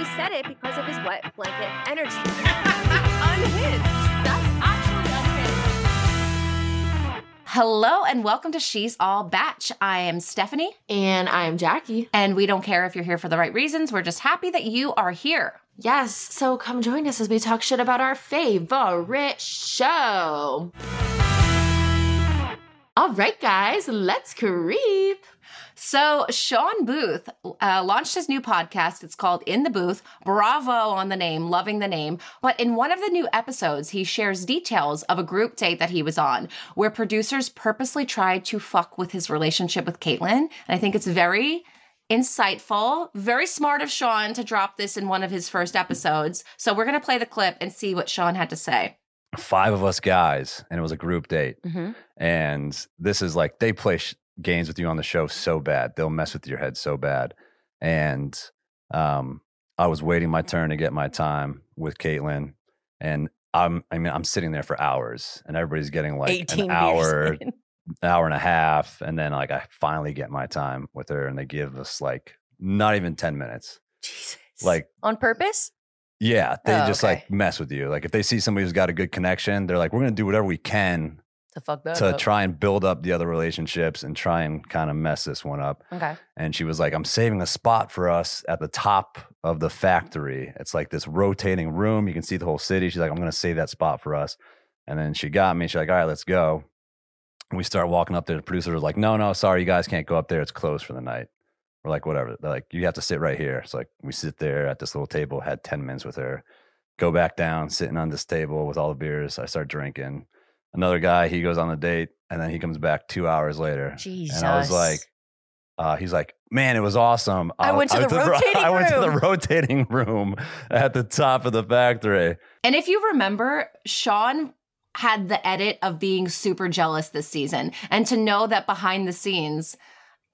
he said it because of his wet blanket energy. unhinged. That's actually unhinged. Hello and welcome to She's All Bach. I am Stefanie, And I'm Jackie. and we don't care if you're here for the right reasons. We're just happy that you are here. Yes, so come join us as we talk shit about our favorite show. All right, guys, let's creep. So, Shawn Booth uh, launched his new podcast. It's called In the Booth. Bravo on the name, loving the name. But in one of the new episodes, he shares details of a group date that he was on where producers purposely tried to fuck with his relationship with Kaitlyn. And I think it's very insightful, very smart of Shawn to drop this in one of his first episodes. So, we're going to play the clip and see what Shawn had to say. five of us guys and it was a group date Mm-hmm. and this is like they play sh- games with you on the show so bad they'll mess with your head so bad and um i was waiting my turn to get my time with kaitlyn and i'm i mean i'm sitting there for hours and everybody's getting like 18 an hour in. hour and a half and then like i finally get my time with her and they give us like not even 10 minutes Jesus. like on purpose? yeah, they Oh, just okay. like mess with you. Like if they see somebody who's got a good connection, they're like, we're gonna do whatever we can To fuck that to try and build up the other relationships and try and kind of mess this one up. Okay. And she was like, I'm saving a spot for us at the top of the factory. It's like this rotating room. You can see the whole city. She's like, I'm gonna save that spot for us. And then she got me. She's like, all right, let's go. And we start walking up there. The producer was like, no, no, sorry, you guys can't go up there. It's closed for the night. We're like, whatever. They're like, you have to sit right here. It's like we sit there at this little table, had 10 minutes with her, go back down, sitting on this table with all the beers. I start drinking. Another guy, he goes on the date, and then he comes back two hours later. Jesus. And I was like, uh, he's like, man, it was awesome. I Uh, went to the ro- rotating I went to the rotating room at the top of the factory. And if you remember, Shawn had the edit of being super jealous this season. And to know that behind the scenes,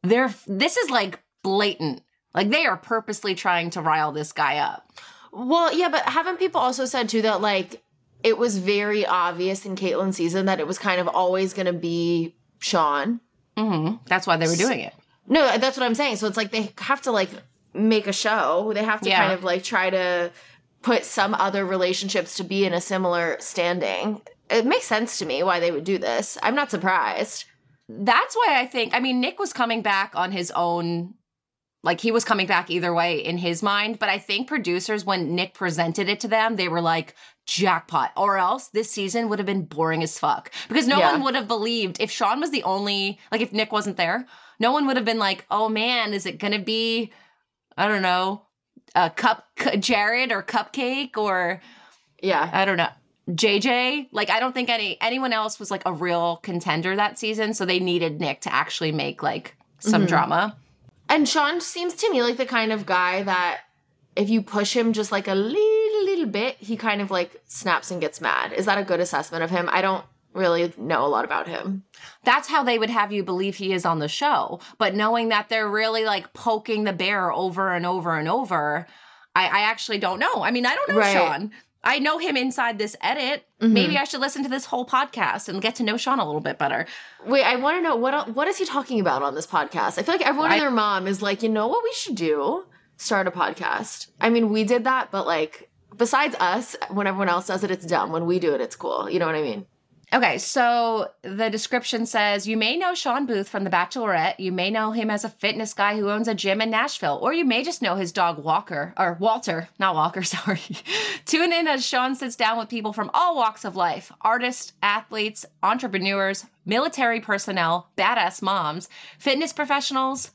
they're this is like blatant. Like they are purposely trying to rile this guy up. Well, yeah, but haven't people also said too that like it was very obvious in Kaitlyn's season that it was kind of always going to be Shawn? hmm That's why they were doing it. No, that's what I'm saying. So it's like they have to like make a show. They have to Yeah. kind of like try to put some other relationships to be in a similar standing. It makes sense to me why they would do this. I'm not surprised. That's why I think, I mean, Nick was coming back on his own. Like he was coming back either way in his mind. But I think producers, when Nick presented it to them, they were like, jackpot. Or else this season would have been boring as fuck. Because no Yeah. one would have believed if Shawn was the only, like if Nick wasn't there, no one would have been like, oh man, is it going to be, I don't know, a cup, Jared or Cupcake or Yeah. I don't know. JJ, like I don't think any anyone else was like a real contender that season, so they needed Nick to actually make like some Mhm. drama. And Shawn seems to me like the kind of guy that if you push him just like a little little bit, he kind of like snaps and gets mad. Is that a good assessment of him? I don't really know a lot about him. That's how they would have you believe he is on the show. But knowing that they're really like poking the bear over and over and over, I, I actually don't know. I mean, I don't know Right. Shawn. I know him inside this edit. Mhm. Maybe I should listen to this whole podcast and get to know Shawn a little bit better. Wait, I want to know what what is he talking about on this podcast? I feel like everyone I- and their mom is like, you know what we should do? Start a podcast. I mean, we did that, but like besides us, when everyone else does it, it's dumb. When we do it, it's cool. You know what I mean? Okay, so the description says you may know Shawn Booth from The Bachelorette. You may know him as a fitness guy who owns a gym in Nashville, or you may just know his dog Walker, or Walter, not Walker, sorry. Tune in as Shawn sits down with people from all walks of life artists, athletes, entrepreneurs, military personnel, badass moms, fitness professionals,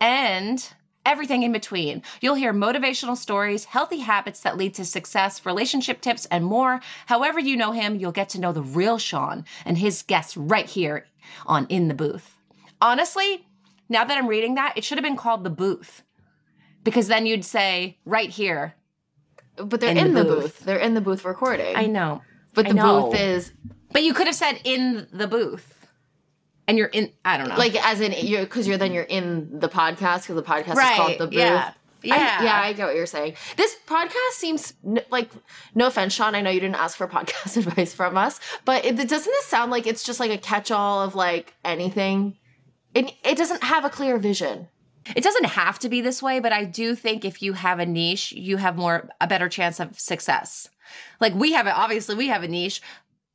and everything in between. You'll hear motivational stories, healthy habits that lead to success, relationship tips, and more. However, you know him, you'll get to know the real Shawn and his guests right here on In the Booth. Honestly, now that I'm reading that, it should have been called The Booth because then you'd say right here. But they're In in, the booth. booth. They're in the booth recording. I know. but the know. booth is But you could have said in the booth. And you're in, I don't know. like as in you're because you're then you're in the podcast because the podcast right. is called the booth. Yeah. I- Yeah. yeah, I get what you're saying. This podcast seems n- like, no offense, Shawn. I know you didn't ask for podcast advice from us, but it, doesn't this sound like it's just like a catch-all of like anything? It it doesn't have a clear vision. It doesn't have to be this way, but I do think if you have a niche, you have more a better chance of success. Like we have it, obviously we have a niche,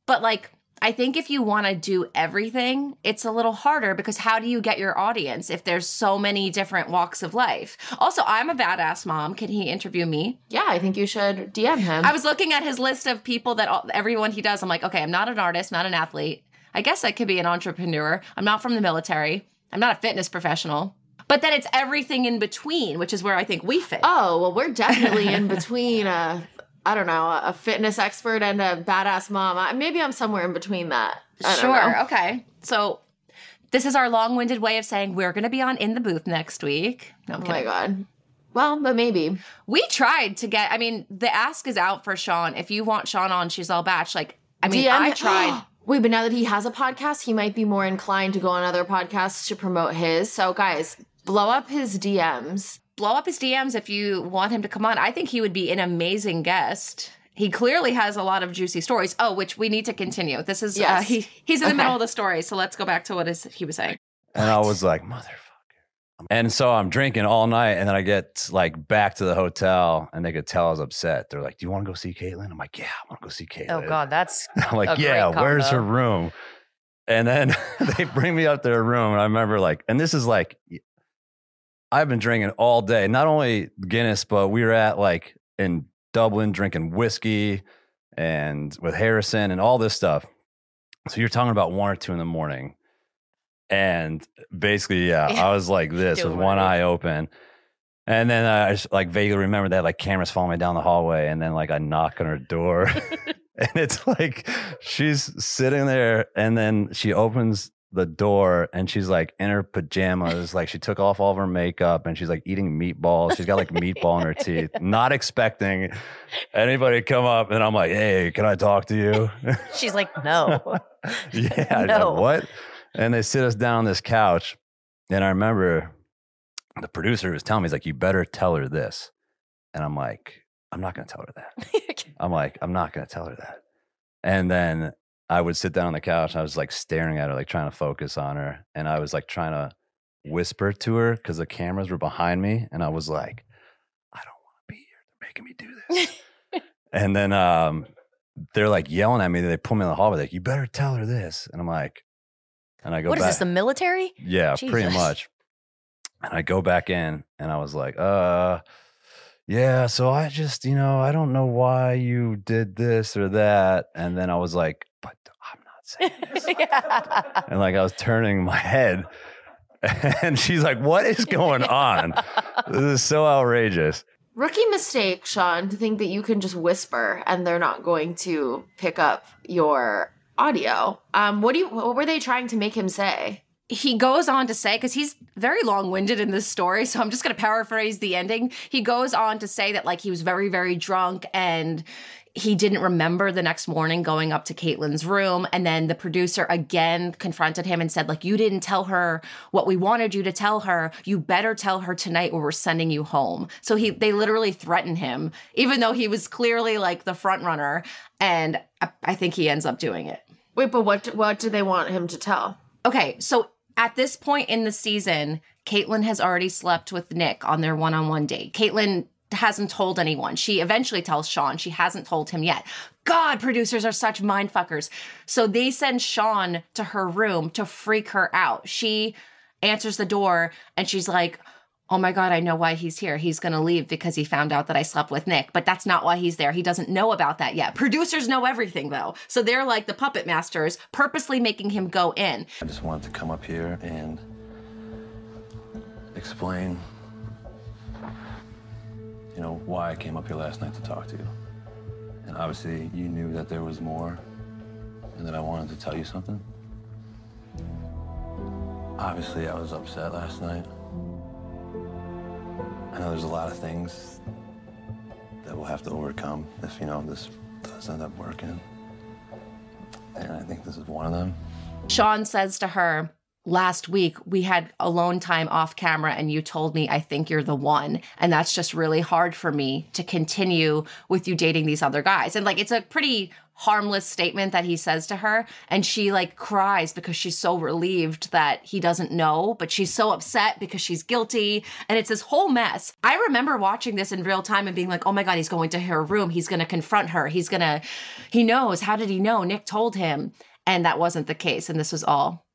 but like I think if you want to do everything, it's a little harder because how do you get your audience if there's so many different walks of life? Also, I'm a badass mom. Can he interview me? Yeah, I think you should DM him. I was looking at his list of people that all, everyone he does. I'm like, okay, I'm not an artist, not an athlete. I guess I could be an entrepreneur. I'm not from the military. I'm not a fitness professional. But then it's everything in between, which is where I think we fit. oh, well, we're definitely in between a, I don't know, a fitness expert and a badass mom. I, maybe I'm somewhere in between that. Sure. know. Okay. So this is our long-winded way of saying we're going to be on in the booth next week. No, Oh my. God. Well, but maybe. We tried to get. I mean, the ask is out for Shawn. If you want Shawn on, she's all Bach. Like, I mean, DM I tried. Wait, but now that he has a podcast, he might be more inclined to go on other podcasts to promote his. So, guys, blow up his DMs. Blow up his DMs if you want him to come on. I think he would be an amazing guest. He clearly has a lot of juicy stories. Oh, which we need to continue. This is uh, he he's in the Okay. middle of the story, so let's go back to what is he was saying. And I was like, motherfucker. And so I'm drinking all night, and then I get like back to the hotel, and they could tell I was upset. They're like, "Do you want to go see Kaitlyn?" I'm like, "Yeah, I want to go see Kaitlyn." Oh God, that's I'm like, a "Yeah, great where's her room?" And then they bring me up to her room, and I remember like, and this is like, I've been drinking all day. Not only Guinness, but we were at like in Dublin drinking whiskey and with Harrison and all this stuff. So you're talking about one or two in the morning. And basically, yeah, Yeah. I was like this with one eye open. And then I just like vaguely remember that like cameras following me down the hallway. And then like I knock on her door. and it's like she's sitting there and then she opens the door and she's like in her pajamas like she took off all of her makeup and she's like eating meatballs. She's got like meatball in her teeth. Not expecting anybody to come up and i'm like hey can i talk to you? She's like, no. yeah No. like, what? And they sit us down on this couch and i remember the producer was telling me he's like you better tell her this. And i'm like i'm not going to tell her that. I'm like, I'm not going to tell her that. And then I would sit down on the couch. And I was like staring at her, like trying to focus on her. And I was like trying to whisper to her because the cameras were behind me. And I was like, I don't want to be here. They're making me do this. and then um, they're like yelling at me. They pull me in the hallway. Like, you better tell her this. And I'm like, and I go what is back. this? The military? Yeah, pretty much. And I go back in and I was like, uh, yeah, so I just, you know, I don't know why you did this or that. And then I was like, but I'm not saying this. yeah. and like I was turning my head and she's like, what is going on? This is so outrageous. Rookie mistake, Shawn, to think that you can just whisper and they're not going to pick up your audio. Um, what do you? What were they trying to make him say? he goes on to say because he's very long-winded in this story so i'm just going to paraphrase the ending he goes on to say that like he was very very drunk and he didn't remember the next morning going up to Kaitlyn's room and then the producer again confronted him and said like you didn't tell her what we wanted you to tell her you better tell her tonight or we're sending you home so he they literally threatened him even though he was clearly like the front runner and I, I think he ends up doing it Wait, but what? What do they want him to tell? Okay, so at this point in the season, Kaitlyn has already slept with Nick on their one on one date. Kaitlyn hasn't told anyone. She eventually tells Shawn. She hasn't told him yet. God, producers are such mind fuckers. So they send Shawn to her room to freak her out. She answers the door and she's like, Oh my God, I know why he's here. He's going to leave because he found out that I slept with Nick. But that's not why he's there. He doesn't know about that yet. Producers know everything, though. So they're like the puppet masters, purposely making him go in. I just wanted to come up here and explain, you know, why I came up here last night to talk to you. And obviously, you knew that there was more and that I wanted to tell you something. Obviously, I was upset last night. I know there's a lot of things that we'll have to overcome if, you know, this does end up working. And I think this is one of them. Shawn says to her, last week we had alone time off camera and you told me I think you're the one. And that's just really hard for me to continue with you dating these other guys. And like it's a pretty harmless statement that he says to her. And she like cries because she's so relieved that he doesn't know but she's so upset because she's guilty. And it's this whole mess. I remember watching this in real time and being like oh my god he's going to her room. He's going to confront her. He's going to he knows. How did he know? Nick told him. And that wasn't the case. And this was all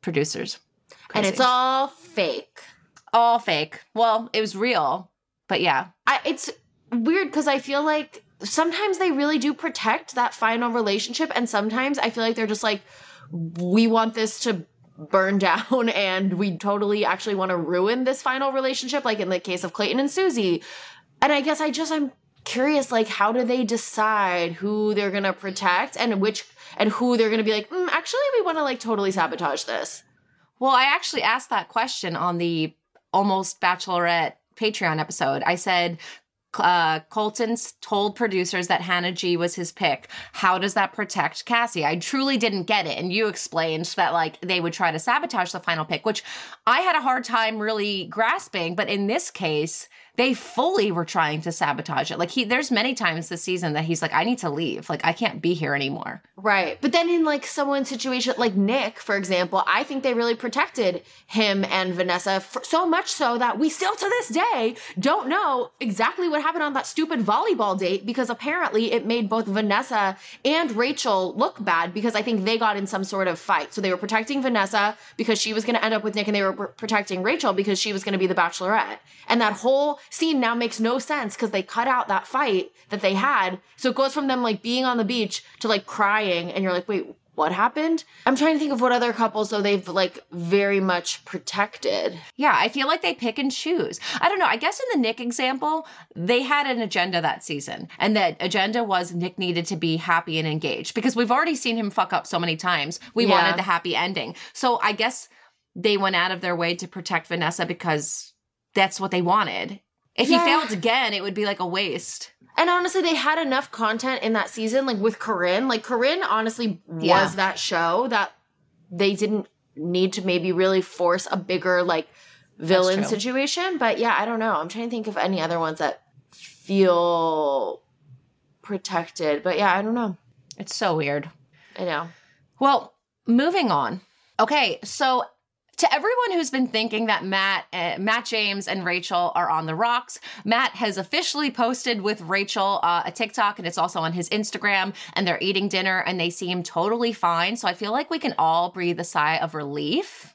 producers And it's all fake. all fake well it was real but yeah I, it's weird because I feel like sometimes they really do protect that final relationship, and sometimes I feel like they're just like, we want this to burn down, and we totally actually want to ruin this final relationship, like in the case of Clayton and Susie. And I guess I just I'm curious, like, how do they decide who they're gonna protect and which and who they're gonna be like, mm, actually, we want to like totally sabotage this. Well, I actually asked that question on the Almost Bachelorette Patreon episode. I said, uh, Colton's told producers that Hannah G was his pick. How does that protect Cassie? I truly didn't get it. And you explained that, like, they would try to sabotage the final pick, which I had a hard time really grasping. But in this case, they fully were trying to sabotage it. Like, he, there's many times this season that he's like, I need to leave. Like, I can't be here anymore. Right. But then in like someone's situation, like Nick, for example, I think they really protected him and Vanessa f- so much so that we still to this day don't know exactly what happened on that stupid volleyball date because apparently it made both Vanessa and Rachel look bad because I think they got in some sort of fight. So they were protecting Vanessa because she was going to end up with Nick and they were pr- protecting Rachel because she was going to be the bachelorette. And that whole scene now makes no sense because they cut out that fight that they had. So it goes from them like being on the beach to like crying and you're like, wait, what happened? I'm trying to think of what other couples though they've like very much protected. Yeah, I feel like they pick and choose. I don't know. I guess in the Nick example, they had an agenda that season. And that agenda was Nick needed to be happy and engaged because we've already seen him fuck up so many times. We Yeah. wanted the happy ending. So I guess they went out of their way to protect Vanessa because that's what they wanted. If Yeah. he failed again, it would be like a waste. And honestly, they had enough content in that season, like with Corinne. Like Corinne honestly Yeah. was that show that they didn't need to maybe really force a bigger like villain situation. But yeah, I don't know. I'm trying to think of any other ones that feel protected. But yeah, I don't know. It's so weird. I know. Well, moving on. Okay, so to everyone who's been thinking that Matt, uh, Matt James and Rachael are on the rocks, Matt has officially posted with Rachael uh, a TikTok, and it's also on his Instagram. And they're eating dinner, and they seem totally fine. So I feel like we can all breathe a sigh of relief.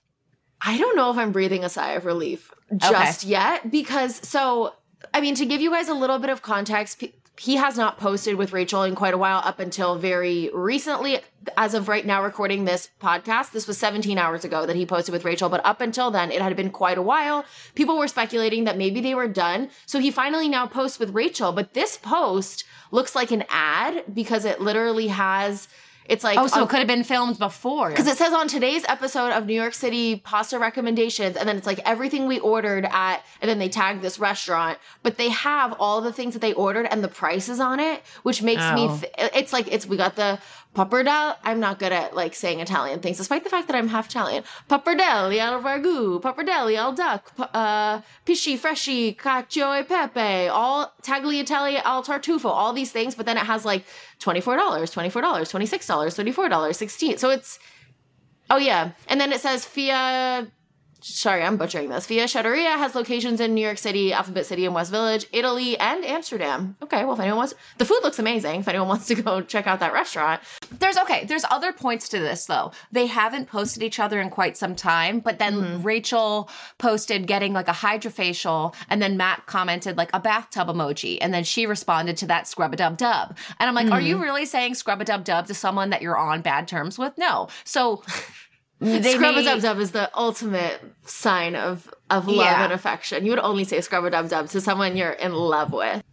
I don't know if I'm breathing a sigh of relief just yet because so I mean to give you guys a little bit of context he has not posted with Rachael in quite a while up until very recently. As of right now recording this podcast this was 17 hours ago that he posted with Rachael but up until then it had been quite a while. People were speculating that maybe they were done. So he finally now posts with Rachael but this post looks like an ad because it literally has it's like Oh, so on- it could have been filmed before. because it says on today's episode of New York City pasta recommendations, and then it's like everything we ordered at, and then they tag this restaurant, but they have all the things that they ordered and the prices on it, which makes me, Oh. th- it's like, it's, we got the pappardelle. I'm not good at like saying Italian things, despite the fact that I'm half Italian. Pappardelle al ragu, pappardelle al duck, uh, pisci fresci, cacio e pepe, all tagliatelle al tartufo, all these things, but then it has like $24, $24, $26, $34, 16 So it's, Oh yeah, and then it says Fia. Sorry, I'm butchering this. Via Shadderia has locations in New York City, Alphabet City, and West Village, Italy, and Amsterdam. Okay, well, if anyone wants, the food looks amazing. If anyone wants to go check out that restaurant, There's okay, there's other points to this though. They haven't posted each other in quite some time, but then Mm-hmm. Rachael posted getting like a hydrofacial, and then Matt commented like a bathtub emoji, and then she responded to that scrub a dub dub. And I'm like, are Mm-hmm. you really saying scrub a dub dub to someone that you're on bad terms with? No. So they scrub a dub dub is the ultimate sign of of love Yeah. and affection. You would only say scrub a dub dub to someone you're in love with.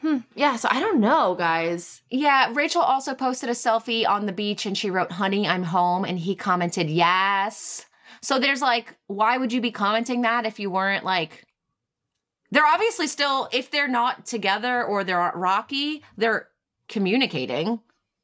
Hmm. Yeah, so I don't know, guys. Yeah, Rachael also posted a selfie on the beach and she wrote, Honey, I'm home. And he commented, Yes. So there's like, why would you be commenting that if you weren't like, they're obviously still, if they're not together or they're rocky, they're communicating.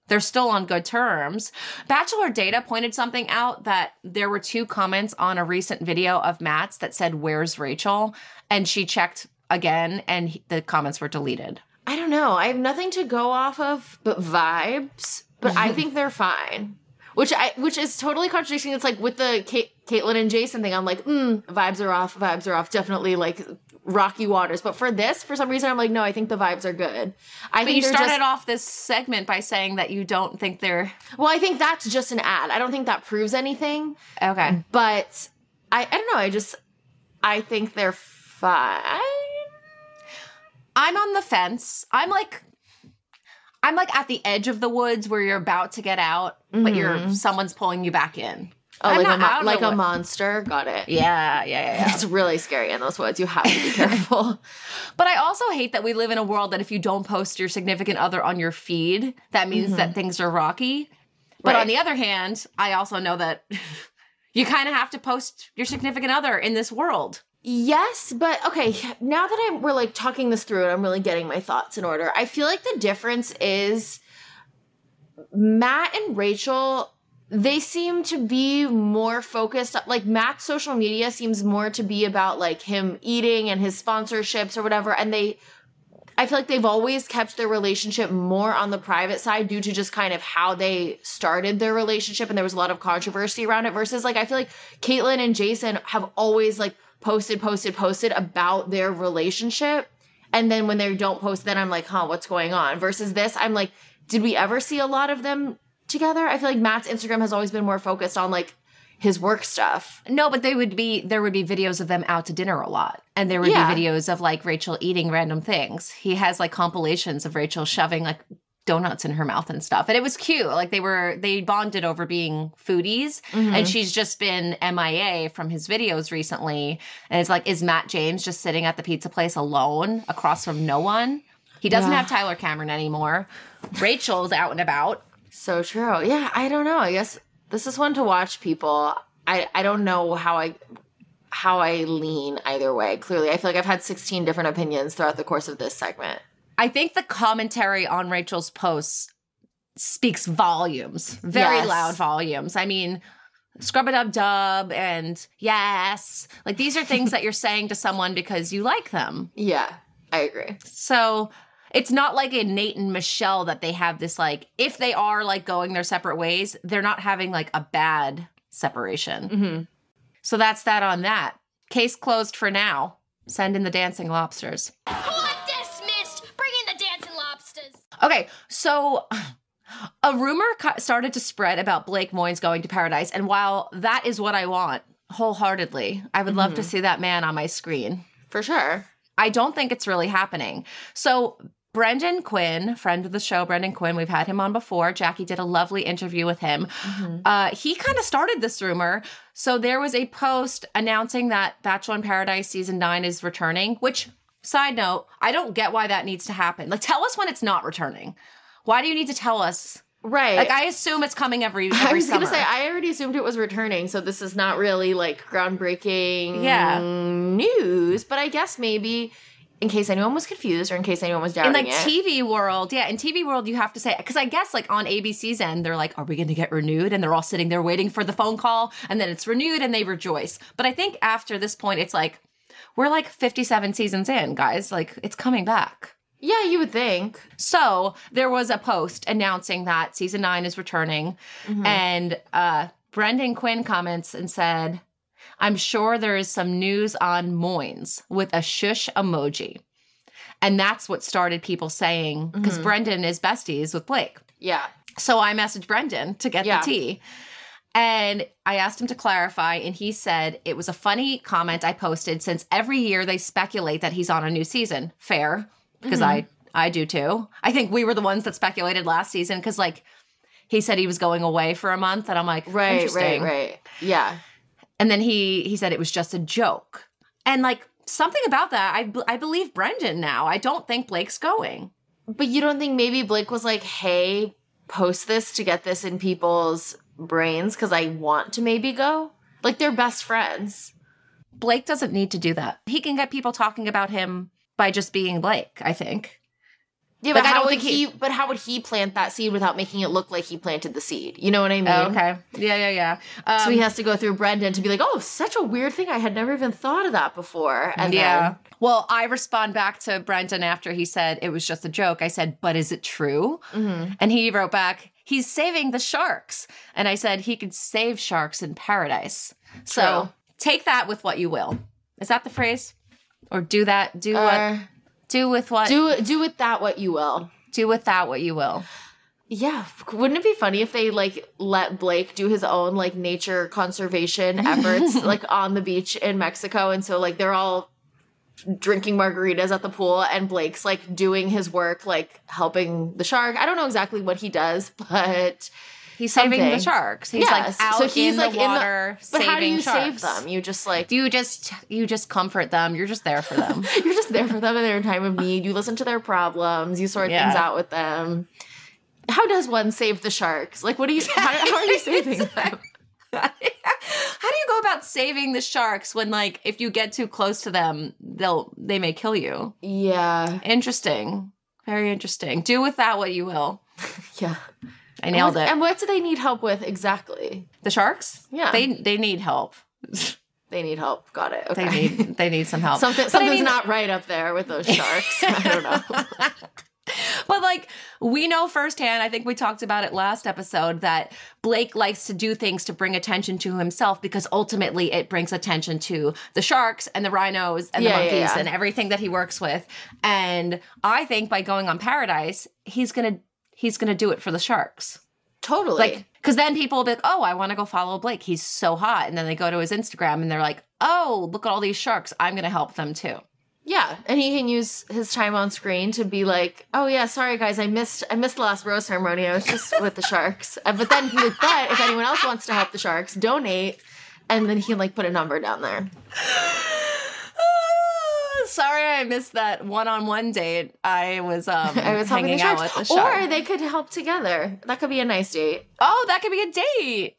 They're still on good terms. Bachelor Data pointed something out that there were two comments on a recent video of Matt's that said, Where's Rachael? And she checked again and he- the comments were deleted. I don't know. I have nothing to go off of but vibes, but I think they're fine. Which I which is totally contradicting. It's like with the Kate, Kaitlyn and Jason thing. I'm like, mm, vibes are off. Vibes are off. Definitely like rocky waters. But for this, for some reason, I'm like, no. I think the vibes are good. I But think you started just, off this segment by saying that you don't think they're Well, I think that's just an ad. I don't think that proves anything. okay. But I I don't know. I just I think they're fine. I'm on the fence. I'm like I'm like at the edge of the woods where you're about to get out, but you're mm-hmm. someone's pulling you back in. Oh, I'm like a mo- like a monster. Got it. Yeah, yeah, yeah, yeah. It's really scary in those woods. You have to be careful. But I also hate that we live in a world that if you don't post your significant other on your feed, that means that mm-hmm. things are rocky. But Right. on the other hand, I also know that you kind of have to post your significant other in this world. Yes, but okay, now that I'm we're like talking this through and I'm really getting my thoughts in order. I feel like the difference is Matt and Rachael they seem to be more focused like Matt's social media seems more to be about like him eating and his sponsorships or whatever and they I feel like they've always kept their relationship more on the private side due to just kind of how they started their relationship and there was a lot of controversy around it versus like I feel like Kaitlyn and Jason have always like posted, posted, posted about their relationship. And then when they don't post, then I'm like, huh, what's going on? Versus this, I'm like, did we ever see a lot of them together? I feel like Matt's Instagram has always been more focused on like his work stuff. No, but they would be there would be videos of them out to dinner a lot. And there would Yeah. be videos of like Rachael eating random things. He has like compilations of Rachel shoving like donuts in her mouth and stuff. And it was cute. Like they were they bonded over being foodies. Mm-hmm. And she's just been MIA from his videos recently. And it's like, is Matt James just sitting at the pizza place alone across from no one? He doesn't Yeah. have Tyler Cameron anymore. Rachael's out and about. So true. Yeah, I don't know. I guess this is one to watch people. I I don't know how I how I lean either way. Clearly, I feel like I've had 16 different opinions throughout the course of this segment. I think the commentary on Rachael's posts speaks volumes, very Yes. loud volumes. I mean, scrub a dub dub and yes, like these are things that you're saying to someone because you like them. Yeah, I agree. So it's not like a Nate and Michelle that they have this like, if they are like going their separate ways, they're not having like a bad separation. Mm-hmm. So that's that on that. Case closed for now. Send in the dancing lobsters. Okay, so a rumor started to spread about Blake Moynes going to paradise, and while that is what I want wholeheartedly, I would love to see that man on my screen. For sure. I don't think it's really happening. So Brendan Quinn, friend of the show, Brendan Quinn, we've had him on before. Jackie did a lovely interview with him. Uh, he kind of started this rumor. So there was a post announcing that Bachelor in Paradise season nine is returning, which, side note, I don't get why that needs to happen. Like, tell us when it's not returning. Why do you need to tell us? Right. Like, I assume it's coming every, every I was summer. gonna say I already assumed it was returning, so this is not really like groundbreaking Yeah. news. But I guess maybe in case anyone was confused or in case anyone was in doubting like it. TV world, yeah, in TV world, you have to say because I guess like on ABC's end, they're like, "Are we going to get renewed?" And they're all sitting there waiting for the phone call, and then it's renewed, and they rejoice. But I think after this point, it's like we're like fifty-seven seasons in, guys. Like it's coming back. yeah, you would think. So there was a post announcing that season nine is returning, and uh, Brendan Quinn comments and said, "I'm sure there is some news on Moynes with a shush emoji." And that's what started people saying because Brendan is besties with Blake. Yeah. So I messaged Brendan to get Yeah. the tea. And I asked him to clarify, and he said it was a funny comment I posted since every year they speculate that he's on a new season. Fair, because mm-hmm. I I do too. I think we were the ones that speculated last season because like he said he was going away for a month, and I'm like, Right, right, right. Yeah. And then he he said it was just a joke, and like something about that, I I believe Brendan now. I don't think Blake's going. But you don't think maybe Blake was like, hey, post this to get this in people's brains because I want to maybe go? Like they're best friends. Blake doesn't need to do that. He can get people talking about him by just being Blake, I think. Yeah, Like, but I how don't would think he, he- But how would he plant that seed without making it look like he planted the seed? You know what I mean? Oh, okay. Yeah, yeah, yeah. Um, So he has to go through Brendan to be like, "Oh, such a weird thing. I had never even thought of that before." And yeah. then Well, I respond back to Brendan after he said it was just a joke. I said, but is it true? Mhm. And he wrote back, he's saving the sharks. And I said he could save sharks in paradise. So take that with what you will. Is that the phrase? Or do that, do Uh, what, do with what, do do with that what you will. do with that what you will. Yeah, wouldn't it be funny if they like let Blake do his own like nature conservation efforts like on the beach in Mexico and so like they're all drinking margaritas at the pool and Blake's like doing his work like helping the shark. I don't know exactly what he does, but He's saving the sharks. He's Yes, like out so he's in like the in the- water but how do saving you sharks. save them? You just like You just you just comfort them. You're just there for them. you're just there for them in their time of need. You listen to their problems. You sort Yeah. things out with them. How does one save the sharks? Like, what do you? How, how are you saving them? How do you go about saving the sharks when like if you get too close to them, they'll they may kill you? Yeah, Interesting. Very interesting. Do with that what you will. yeah. I nailed and what, it. And what do they need help with exactly? the sharks? Yeah. They they need help. They need help. Got it. Okay. They need they need some help. Something, something's not right up there with those sharks. I don't know. But like we know firsthand, I think we talked about it last episode that Blake likes to do things to bring attention to himself because ultimately it brings attention to the sharks and the rhinos and Yeah, the yeah, monkeys yeah. and everything that he works with. And I think by going on Paradise, he's gonna he's gonna do it for the sharks. Totally. Like, because then people will be like, oh, I want to go follow Blake. He's so hot. And then they go to his Instagram and they're like, oh, look at all these sharks. I'm going to help them too. yeah, and he can use his time on screen to be like, "Oh yeah, sorry guys, I missed I missed the last rose ceremony. I was just with the sharks." Uh, But then, he would, but if anyone else wants to help the sharks, donate, and then he can like put a number down there. Sorry, I missed that one-on-one date. I was um I was helping hanging the out with the shark. or they could help together. That could be a nice date. oh, that could be a date.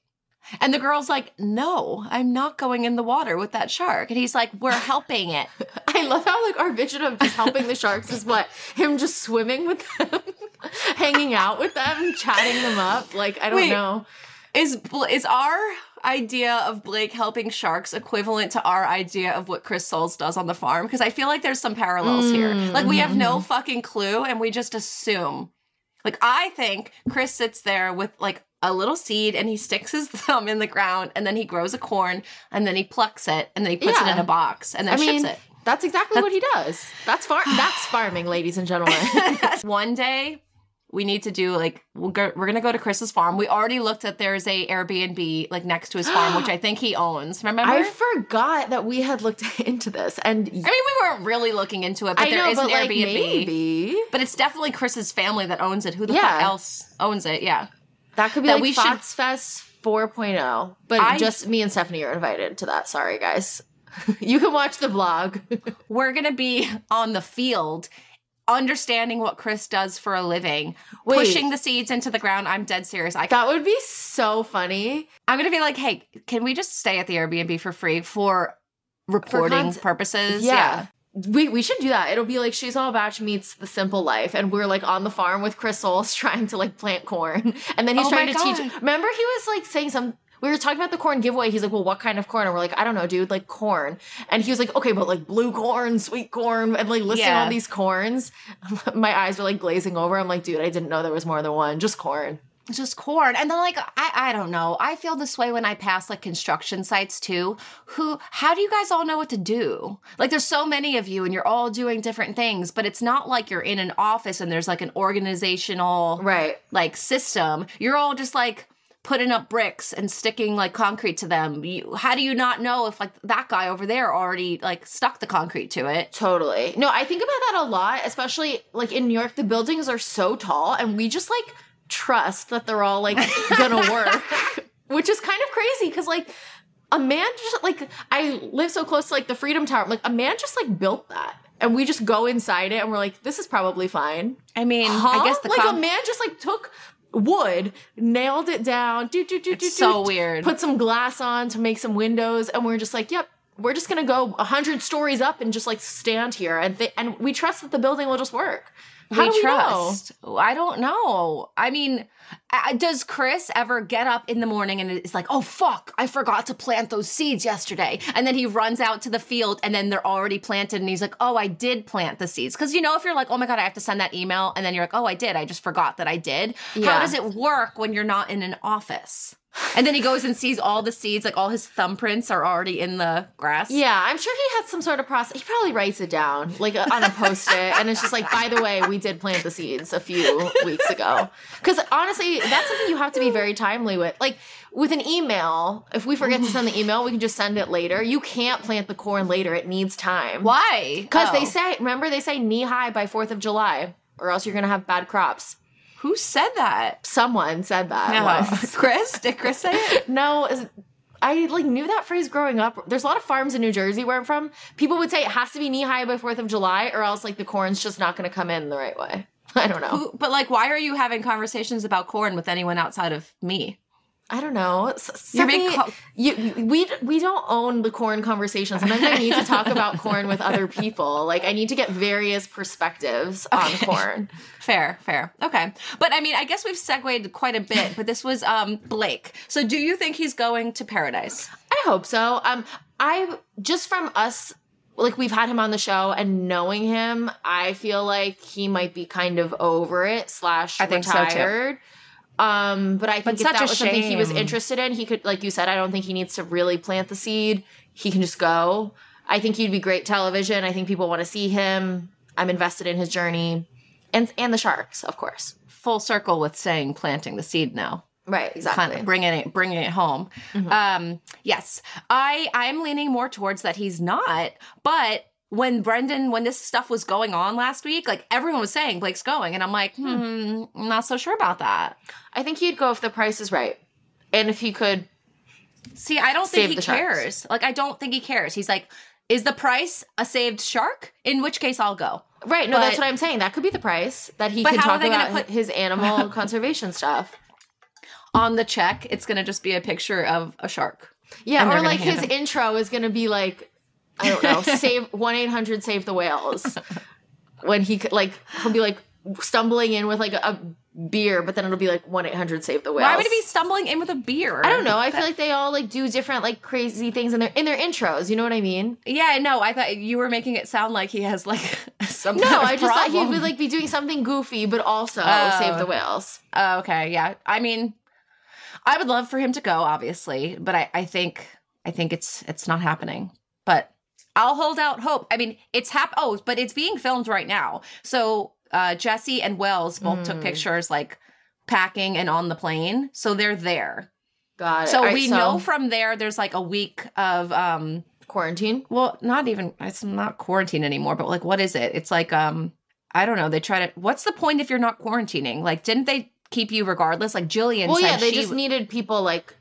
And the girl's like, "No, I'm not going in the water with that shark." And he's like, "We're helping it." I love how like our vision of just helping the sharks is what him just swimming with them, hanging out with them, chatting them up. Like I don't Wait. know. Is is our idea of Blake helping sharks equivalent to our idea of what Chris Soules does on the farm? Because I feel like there's some parallels here. Mm, like we have no mm-hmm. fucking clue, and we just assume. Like I think Chris sits there with like a little seed, and he sticks his thumb in the ground, and then he grows a corn, and then he plucks it, and then he puts it in a box, and then I ships mean, it. that's exactly what he does. That's far. That's farming, ladies and gentlemen. One day. We need to do like we'll go, we're gonna go to Chris's farm. We already looked at there's a Airbnb like next to his farm, which I think he owns. Remember? I forgot that we had looked into this, and I mean, we weren't really looking into it, but I there know, is but an like Airbnb. maybe But it's definitely Chris's family that owns it. Who the Yeah. fuck else owns it? Yeah. that could be that like we should- Fox Fest 4.0. But I- just me and Stefanie are invited to that. Sorry, guys. you can watch the vlog. We're to be on the field understanding what Chris does for a living, Wait. pushing the seeds into the ground. I'm dead serious. I, that would be so funny. I'm going to be like, hey, can we just stay at the Airbnb for free for reporting cont- purposes? Yeah. We, we should do that. It'll be like She's All Bach meets The Simple Life, and we're like on the farm with Chris Soules trying to like plant corn, and then he's Oh trying to teach. Remember, he was like saying some. We were talking about the corn giveaway. He's like, "Well, what kind of corn?" And we're like, "I don't know, dude. Like corn." And he was like, "Okay, but like blue corn, sweet corn, and like listing Yeah. all these corns." My eyes were like glazing over. I'm like, "Dude, I didn't know there was more than one. Just corn." It's just corn. And then like I I don't know. I feel this way when I pass like construction sites too. Who how do you guys all know what to do? Like there's so many of you and you're all doing different things, but it's not like you're in an office and there's like an organizational Right. like system. You're all just like putting up bricks and sticking like concrete to them. You, how do you not know if like that guy over there already like stuck the concrete to it? Totally. No, I think about that a lot, especially like in New York, the buildings are so tall and we just like trust that they're all like gonna work, which is kind of crazy because like a man just like I live so close to like the Freedom Tower, like a man just like built that. And we just go inside it and we're like, this is probably fine. I mean, Huh? I guess the like com- a man just like took wood, nailed it down, do do do do so do, weird. Put some glass on to make some windows, and we're just like, yep, we're just gonna go a hundred stories up and just like stand here, and th- and we trust that the building will just work. How we do we know? trust. I don't know. I mean, does Chris ever get up in the morning and it's like, oh fuck, I forgot to plant those seeds yesterday, and then he runs out to the field and then they're already planted, and he's like, oh, I did plant the seeds, because you know if you're like, oh my god, I have to send that email, and then you're like, oh, I did, I just forgot that I did. How does it work when you're not in an office? And then he goes and sees all the seeds, like all his thumbprints are already in the grass. Yeah, I'm sure he has some sort of process. He probably writes it down, like uh, on a post-it, and it's just like, by the way, we did plant the seeds a few weeks ago. Because honestly, that's something you have to be very timely with. Like with an email, if we forget to send the email, we can just send it later. You can't plant the corn later; it needs time. Why? Because they Oh. say, remember, they say knee high by Fourth of July, or else you're gonna have bad crops. Who said that? Someone said that No. Chris? Did Chris say it? No, I like knew that phrase growing up. There's a lot of farms in New Jersey where I'm from. People would say it has to be knee high by Fourth of July, or else like the corn's just not going to come in the right way. I don't know. Who, but like, why are you having conversations about corn with anyone outside of me? I don't know. S- You're being Stefanie, you, we we don't own the corn conversation. Sometimes I need to talk about corn with other people. Like I need to get various perspectives on corn. Fair, fair. Okay. But I mean, I guess we've segued quite a bit, but this was um Blake. So do you think he's going to paradise? I hope so. Um, I just from us, like we've had him on the show and knowing him, I feel like he might be kind of over it slash I think so, too. retired. Um, but I think But if that was something he was interested in, he could, like you said, I don't think he needs to really plant the seed. He can just go. I think he'd be great television. I think people want to see him. I'm invested in his journey, and and the sharks, of course. Full circle with saying planting the seed now. Right, exactly. Mm-hmm. Kind of bringing it bringing it home. Um yes. I I'm leaning more towards that he's not, but when Brendan, when this stuff was going on last week, like everyone was saying Blake's going, and I'm like, hmm, I'm not so sure about that. I think he'd go if the price is right, and if he could See, I don't think he the sharks. cares. Like, I don't think he cares. He's like, is the price a saved shark? In which case, I'll go. Right. No, that's what I'm saying. That could be the price that he But can are talk about put- his animal conservation stuff. On the check, it's gonna just be a picture of a shark. Yeah, And or like his him- intro is going to be like, I don't know, save one eight hundred save the whales. when he could like he'll be like stumbling in with like a, beer, but then it'll be like one eight hundred save the whales. Why would he be stumbling in with a beer? I don't know. I feel like they all like do different like crazy things in their in their intros. You know what I mean? Yeah, no, I thought you were making it sound like he has like some No, kind of I just thought he problem. would like be doing something goofy, but also Oh. save the whales. Oh, okay, yeah. I mean, I would love for him to go, obviously, but I, I think I think it's it's not happening. But I'll hold out hope. I mean, it's hap. Oh, but it's being filmed right now. So uh, Jesse and Wells both took Mm. pictures, like packing and on the plane. So they're there. Got it. So right, we know from there. There's like a week of um. quarantine. Well, not even. It's not quarantine anymore. But like, what is it? It's like um. I don't know. They try to. What's the point if you're not quarantining? Like, didn't they keep you regardless? Like Jillian. Well, said yeah, they she just needed people like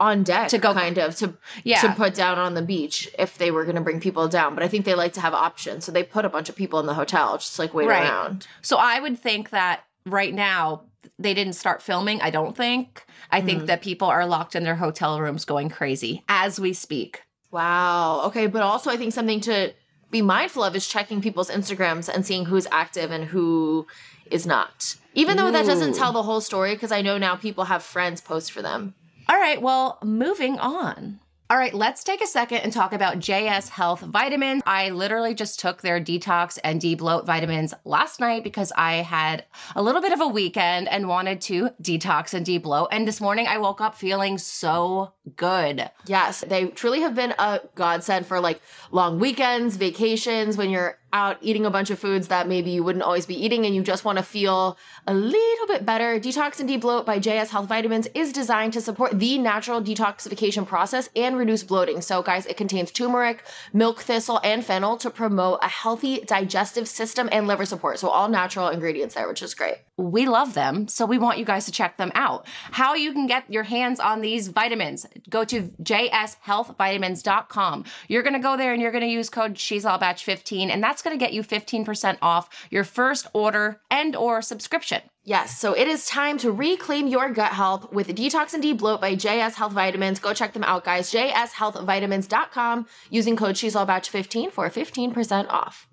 on deck To go- kind of to Yeah. to put down on the beach if they were going to bring people down. But I think they like to have options, so they put a bunch of people in the hotel, just like wait Right. around. So I would think that right now they didn't start filming. I don't think. I Hmm. think that people are locked in their hotel rooms going crazy as we speak. Wow. Okay, but also I think something to be mindful of is checking people's Instagrams and seeing who's active and who is not. Even though that doesn't tell the whole story, because I know now people have friends post for them. All right, well, moving on. All right, let's take a second and talk about JS Health vitamins. I literally just took their detox and debloat vitamins last night because I had a little bit of a weekend and wanted to detox and debloat. And this morning I woke up feeling so good. Yes, they truly have been a godsend for like long weekends, vacations, when you're out eating a bunch of foods that maybe you wouldn't always be eating and you just want to feel a little bit better. Detox and Debloat by JS Health Vitamins is designed to support the natural detoxification process and reduce bloating. So, guys, it contains turmeric, milk thistle, and fennel to promote a healthy digestive system and liver support. So, all natural ingredients there, which is great. we love them, so we want you guys to check them out. How you can get your hands on these vitamins, go to jshealthvitamins.com. You're going to go there and you're going to use code She's All Bach 15, and that's that's going to get you 15% off your first order and or subscription. Yes, so it is time to reclaim your gut health with Detox and Bloat by JS Health Vitamins. Go check them out, guys. JSHealthVitamins.com using code She's All Bach 15 for 15% off.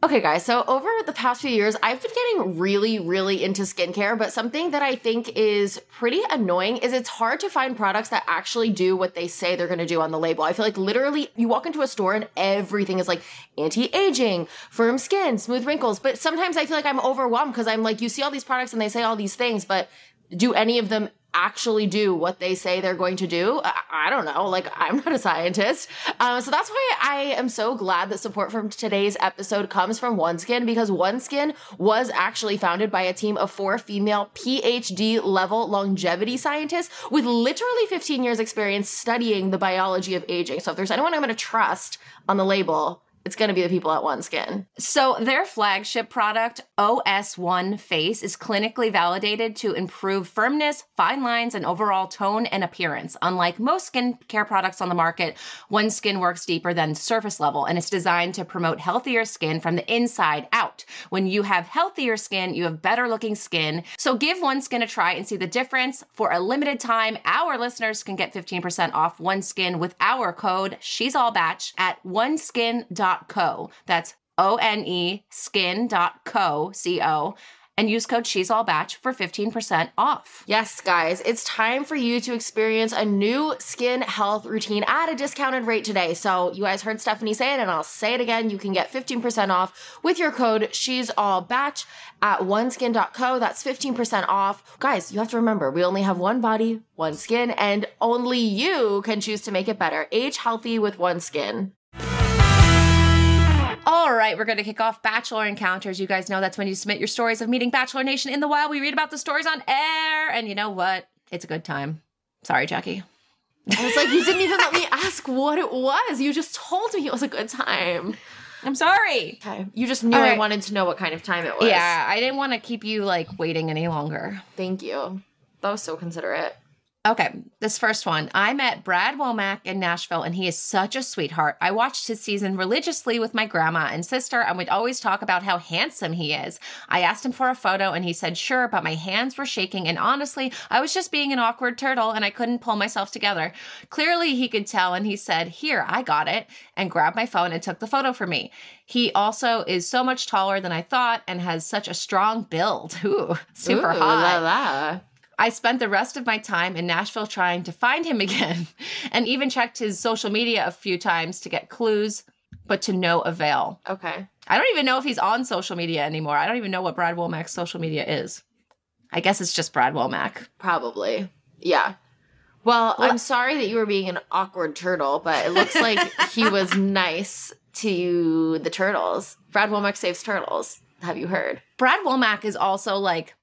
Okay, guys, so over the past few years, I've been getting really, really into skincare, but something that I think is pretty annoying is it's hard to find products that actually do what they say they're gonna do on the label. I feel like literally you walk into a store and everything is like anti aging, firm skin, smooth wrinkles, but sometimes I feel like I'm overwhelmed because I'm like, you see all these products and they say all these things, but do any of them actually do what they say they're going to do. I, don't know. Like, I'm not a scientist. Uh, so that's why I am so glad that support from today's episode comes from OneSkin because OneSkin was actually founded by a team of four female PhD level longevity scientists with literally 15 years experience studying the biology of aging. So if there's anyone I'm going to trust on the label, it's going to be the people at OneSkin. So, their flagship product, OS1 Face, is clinically validated to improve firmness, fine lines, and overall tone and appearance. Unlike most skincare products on the market, OneSkin works deeper than surface level and it's designed to promote healthier skin from the inside out. When you have healthier skin, you have better looking skin. So, give OneSkin a try and see the difference. For a limited time, our listeners can get 15% off OneSkin with our code She's All Bach at oneskin.com co. That's O N E skin.co, C O, and use code She's All Bach for 15% off. Yes, guys, it's time for you to experience a new skin health routine at a discounted rate today. So, you guys heard Stefanie say it, and I'll say it again. You can get 15% off with your code She's All Bach at oneskin.co. That's 15% off. Guys, you have to remember, we only have one body, one skin, and only you can choose to make it better. Age healthy with OneSkin. All right, we're going to kick off Bachelor Encounters. You guys know that's when you submit your stories of meeting Bachelor Nation in the wild. We read about the stories on air, and you know what? It's a good time. Sorry, Jackie. I was like, you didn't even let me ask what it was. You just told me it was a good time. I'm sorry. Okay. You just knew All I wanted to know what kind of time it was. Yeah, I didn't want to keep you like waiting any longer. Thank you. That was so considerate. Okay, this first one. I met Brad Womack in Nashville, and he is such a sweetheart. I watched his season religiously with my grandma and sister, and we'd always talk about how handsome he is. I asked him for a photo, and he said sure, but my hands were shaking, and honestly, I was just being an awkward turtle, and I couldn't pull myself together. Clearly, he could tell, and he said, Here, I got it, and grabbed my phone and took the photo for me. He also is so much taller than I thought and has such a strong build. Ooh, super Ooh, hot. La, la. I spent the rest of my time in Nashville trying to find him again and even checked his social media a few times to get clues, but to no avail. Okay. I don't even know if he's on social media anymore. I don't even know what Brad Womack's social media is. I guess it's just Brad Womack. Probably. Yeah. Well, I'm sorry that you were being an awkward turtle, but it looks like he was nice to the turtles. Brad Womack saves turtles. Have you heard? Brad Womack is also like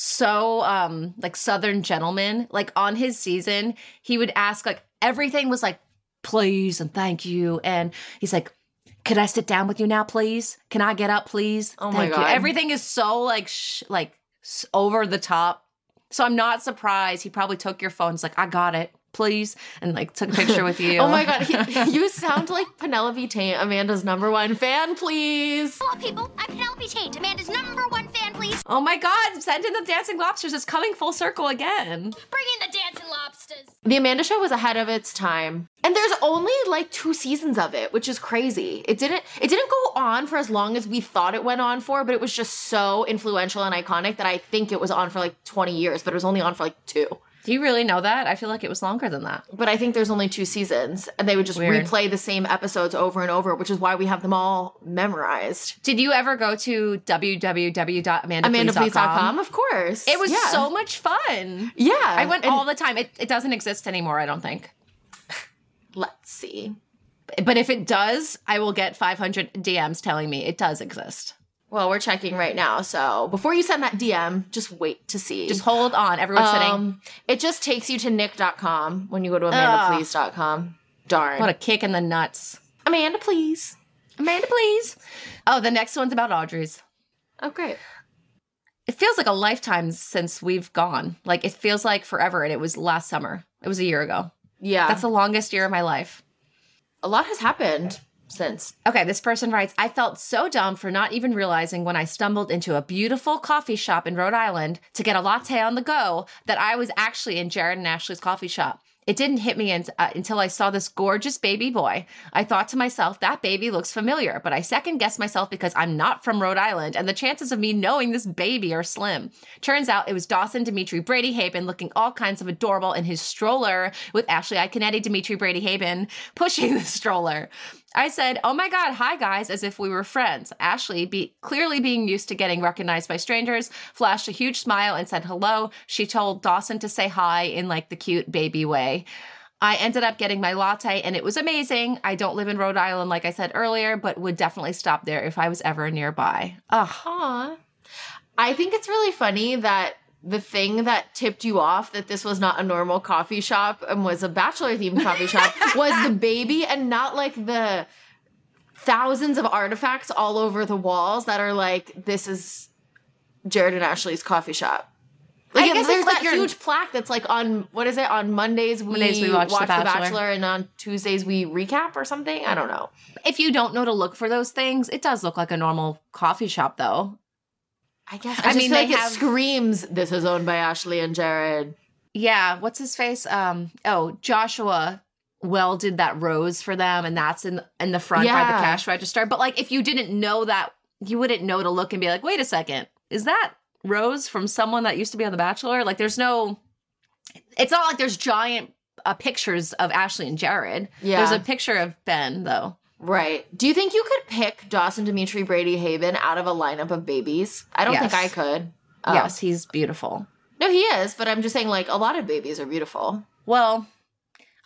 so um like southern gentleman like on his season he would ask like everything was like please and thank you and he's like could i sit down with you now please can i get up please Oh my Thank you." God. everything is so like sh- like over the top so i'm not surprised he probably took your phone he's like i got it please and like took a picture with you Oh my god, he, you sound like Penelope Taint, Amanda's number one fan, please. Hello, people. I'm Penelope Taint, Amanda's number one fan, please. oh my god send in the dancing lobsters it's coming full circle again Bring in the dancing lobsters. The Amanda Show was ahead of its time. And there's only like two seasons of it, which is crazy. It didn't it didn't go on for as long as we thought it went on for, but it was just so influential and iconic that I think it was on for like 20 years, but it was only on for like 2. do you really know that i feel like it was longer than that But I think there's only two seasons and they would just Weird. replay the same episodes over and over, which is why we have them all memorized. Did you ever go to www.amandaplease.com? AmandaPlease.com, of course. It was Yeah. so much fun. Yeah. I went and all the time. It, it doesn't exist anymore, I don't think. Let's see. But if it does, I will get 500 DMs telling me it does exist. Well, we're checking right now. So before you send that DM, just wait to see. Just hold on. Everyone's sitting. Um, it just takes you to nick.com when you go to amandaplease.com. Darn. What a kick in the nuts. Amanda, please. Amanda, please. Oh, the next one's about Audrey's. Oh, great. It feels like a lifetime since we've gone. Like it feels like forever, and it was last summer. It was a year ago. Yeah. That's the longest year of my life. a lot has happened since. Okay, this person writes I felt so dumb for not even realizing when I stumbled into a beautiful coffee shop in Rhode Island to get a latte on the go that I was actually in Jared and Ashley's coffee shop. It didn't hit me in, uh, until I saw this gorgeous baby boy. I thought to myself, that baby looks familiar, but I second guessed myself because I'm not from Rhode Island and the chances of me knowing this baby are slim. Turns out it was Dawson Dimitri Brady Haibon looking all kinds of adorable in his stroller with Ashley Iaconetti Dimitri Brady Haibon pushing the stroller. I said, "Oh my god, hi guys," as if we were friends. Ashley, be clearly being used to getting recognized by strangers, flashed a huge smile and said hello. She told Dawson to say hi in like the cute baby way. I ended up getting my latte and it was amazing. I don't live in Rhode Island like I said earlier, but would definitely stop there if I was ever nearby. Ugh. Aw. I think it's really funny that the thing that tipped you off that this was not a normal coffee shop and was a bachelor themed coffee shop was the baby and not like the thousands of artifacts all over the walls that are like, this is Jared and Ashley's coffee shop. Like I guess there's like that huge plaque that's like on what is it on Mondays we, Mondays we watch watch, The the, Bachelor. Bachelor. and on Tuesdays we recap or something. I don't know. If you don't know to look for those things, it does look like a normal coffee shop though. I guess I I, just mean, like have- it screams this is owned by Ashley and Jared. Yeah, what's his face? Um, oh, Joshua welded that rose for them, and that's in in the front by the cash register. But like, if you didn't know that, you wouldn't know to look and be like, "Wait a second, is that rose from someone that used to be on The Bachelor?" Like, there's no. It's not like there's giant uh, pictures of Ashley and Jared. Yeah. there's a picture of Ben though. Right. Do you think you could pick Dawson Dimitri Brady Haibon out of a lineup of babies? I don't think I could. Oh. Yes, he's beautiful. No, he is, but I'm just saying, like, a lot of babies are beautiful. Well,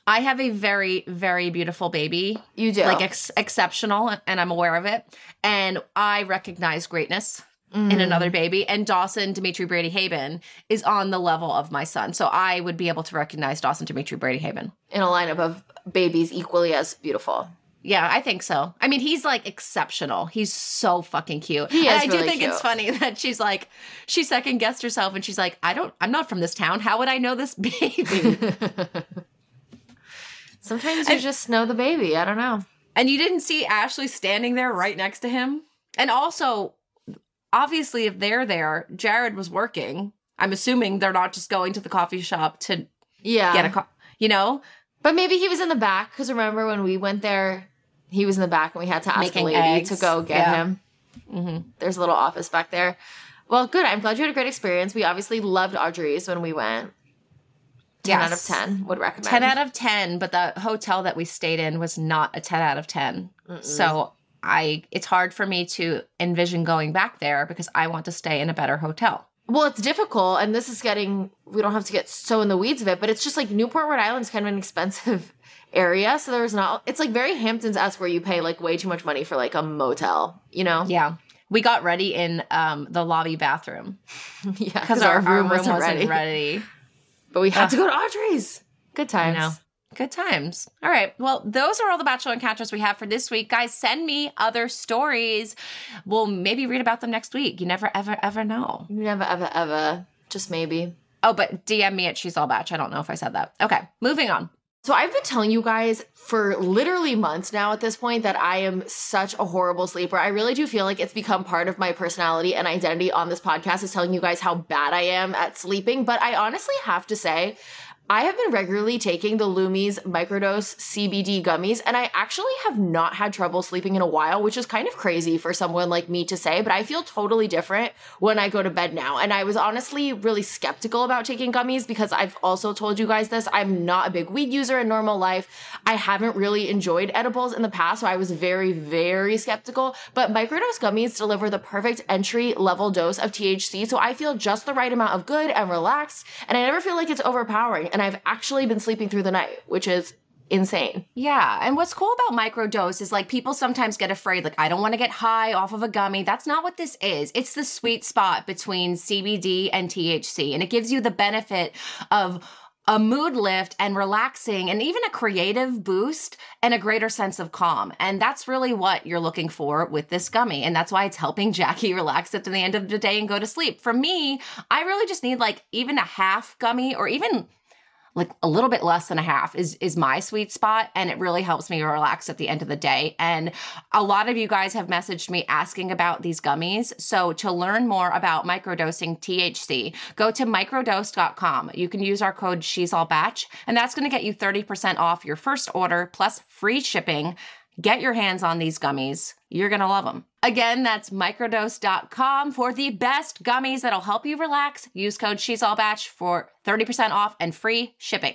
I have a very, very beautiful baby. You do. like ex- exceptional and I'm aware of it. And I recognize greatness in Mm. another baby. And Dawson Dimitri Brady Haibon is on the level of my son. So I would be able to recognize Dawson Dimitri Brady Haibon. in a lineup of babies equally as beautiful. Yeah, I think so. I mean, he's like exceptional. He's so fucking cute. He is and I do really think it's funny that she's like, she second guessed herself and she's like, I don't, I'm not from this town. How would I know this baby? Sometimes you just know the baby. I don't know. And you didn't see Ashley standing there right next to him. And also, obviously, if they're there, Jared was working. I'm assuming they're not just going to the coffee shop to Yeah. get a, co- you know, but maybe he was in the back because remember when we went there, he was in the back and we had to ask Making a lady eggs. to go get Yeah. him. hmm There's a little office back there. Well, good. I'm glad you had a great experience. We obviously loved Audrey's when we went. 10 out of 10 would recommend. 10 out of 10, but the hotel that we stayed in was not a 10 out of 10. So I, it's hard for me to envision going back there because I want to stay in a better hotel. Well, it's difficult, and this is getting, we don't have to get so in the weeds of it, but it's just like Newport, Rhode Island is kind of an expensive area. So there's not, it's like very Hamptons esque where you pay like way too much money for like a motel, you know? Yeah. We got ready in um, the lobby bathroom yeah. because our, our room wasn't, ready. But we had to go to Audrey's. Good times. Good times. All right. Well, those are all the Bachelor encounters we have for this week. Guys, send me other stories. We'll maybe read about them next week. You never, ever, ever know. You never, ever, ever. Just maybe. Oh, but DM me at She's All Bach. I don't know if I said that. Okay. Moving on. So I've been telling you guys for literally months now at this point that I am such a horrible sleeper. I really do feel like it's become part of my personality and identity on this podcast is telling you guys how bad I am at sleeping. But I honestly have to say, I have been regularly taking the Lumi's microdose CBD gummies, and I actually have not had trouble sleeping in a while, which is kind of crazy for someone like me to say, but I feel totally different when I go to bed now. And I was honestly really skeptical about taking gummies because I've also told you guys this. I'm not a big weed user in normal life. I haven't really enjoyed edibles in the past, so I was very, very skeptical. But microdose gummies deliver the perfect entry level dose of THC, so I feel just the right amount of good and relaxed, and I never feel like it's overpowering. And I've actually been sleeping through the night, which is insane. Yeah. And what's cool about microdose is like people sometimes get afraid, like, I don't want to get high off of a gummy. That's not what this is. It's the sweet spot between CBD and THC. And it gives you the benefit of a mood lift and relaxing and even a creative boost and a greater sense of calm. And that's really what you're looking for with this gummy. And that's why it's helping Jackie relax at the end of the day and go to sleep. For me, I really just need like even a half gummy or even like a little bit less than a half is is my sweet spot and it really helps me relax at the end of the day. And a lot of you guys have messaged me asking about these gummies. So to learn more about microdosing THC go to microdose.com you can use our code she's all bach and that's going to get you 30% off your first order plus free shipping get your hands on these gummies you're going to love them Again, that's microdose.com for the best gummies that'll help you relax. Use code She's for 30% off and free shipping.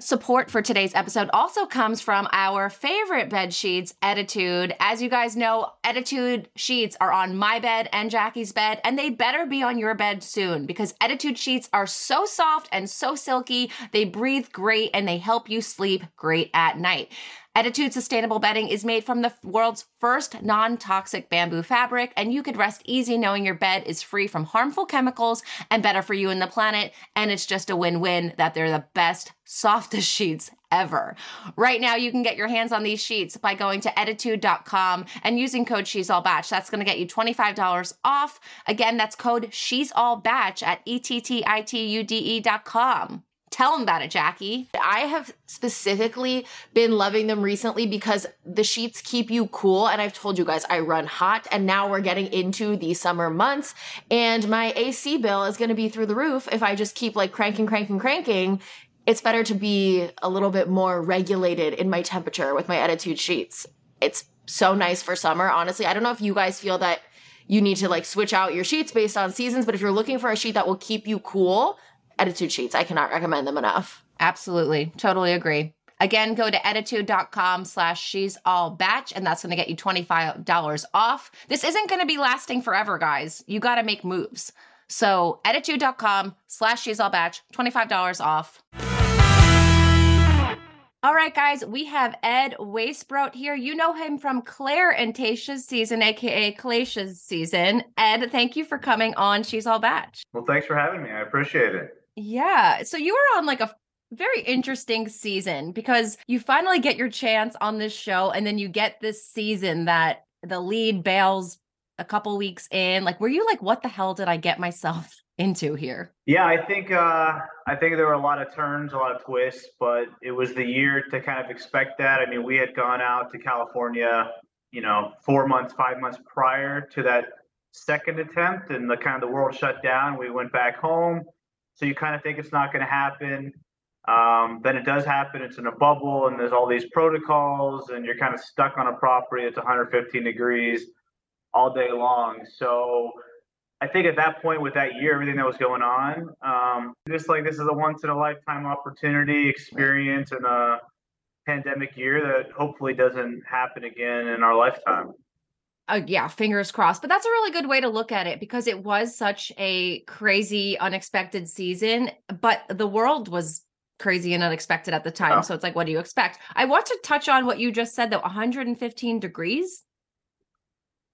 Support for today's episode also comes from our favorite bed sheets, Ettitude. As you guys know, Ettitude sheets are on my bed and Jackie's bed, and they better be on your bed soon because Ettitude sheets are so soft and so silky. They breathe great and they help you sleep great at night. Ettitude Sustainable Bedding is made from the world's first non toxic bamboo fabric, and you could rest easy knowing your bed is free from harmful chemicals and better for you and the planet. And it's just a win win that they're the best, softest sheets ever. Right now, you can get your hands on these sheets by going to ettitude.com and using code She's All Bach. That's going to get you $25 off. Again, that's code She's All Bach at E T T I T U D E.com. Tell them about it, Jackie. I have specifically been loving them recently because the sheets keep you cool. And I've told you guys I run hot, and now we're getting into the summer months, and my AC bill is going to be through the roof if I just keep like cranking, cranking, cranking. It's better to be a little bit more regulated in my temperature with my Ettitude sheets. It's so nice for summer. Honestly, I don't know if you guys feel that you need to like switch out your sheets based on seasons, but if you're looking for a sheet that will keep you cool, Ettitude sheets. I cannot recommend them enough. Absolutely. Totally agree. Again, go to ettitude.com slash she's all bach, and that's going to get you $25 off. This isn't going to be lasting forever, guys. You got to make moves. So, ettitude.com slash she's all bach, $25 off. All right, guys, we have Ed Waisbrot here. You know him from Clare and Tayshia's season, aka Claysha's season. Ed, thank you for coming on She's All Bach. Well, thanks for having me. I appreciate it. Yeah. So you were on like a very interesting season because you finally get your chance on this show and then you get this season that the lead bails a couple weeks in. Like, were you like, what the hell did I get myself into here? Yeah, I think uh, I think there were a lot of turns, a lot of twists, but it was the year to kind of expect that. I mean, we had gone out to California, you know, four months, five months prior to that second attempt, and the kind of the world shut down. We went back home, so you kind of think it's not going to happen. Um, then it does happen. It's in a bubble, and there's all these protocols, and you're kind of stuck on a property that's 115 degrees all day long. So I think at that point with that year, everything that was going on, um, just like this is a once in a lifetime opportunity experience in a pandemic year that hopefully doesn't happen again in our lifetime. Uh, yeah, fingers crossed. But that's a really good way to look at it because it was such a crazy, unexpected season. But the world was crazy and unexpected at the time. Oh. So it's like, what do you expect? I want to touch on what you just said, though 115 degrees.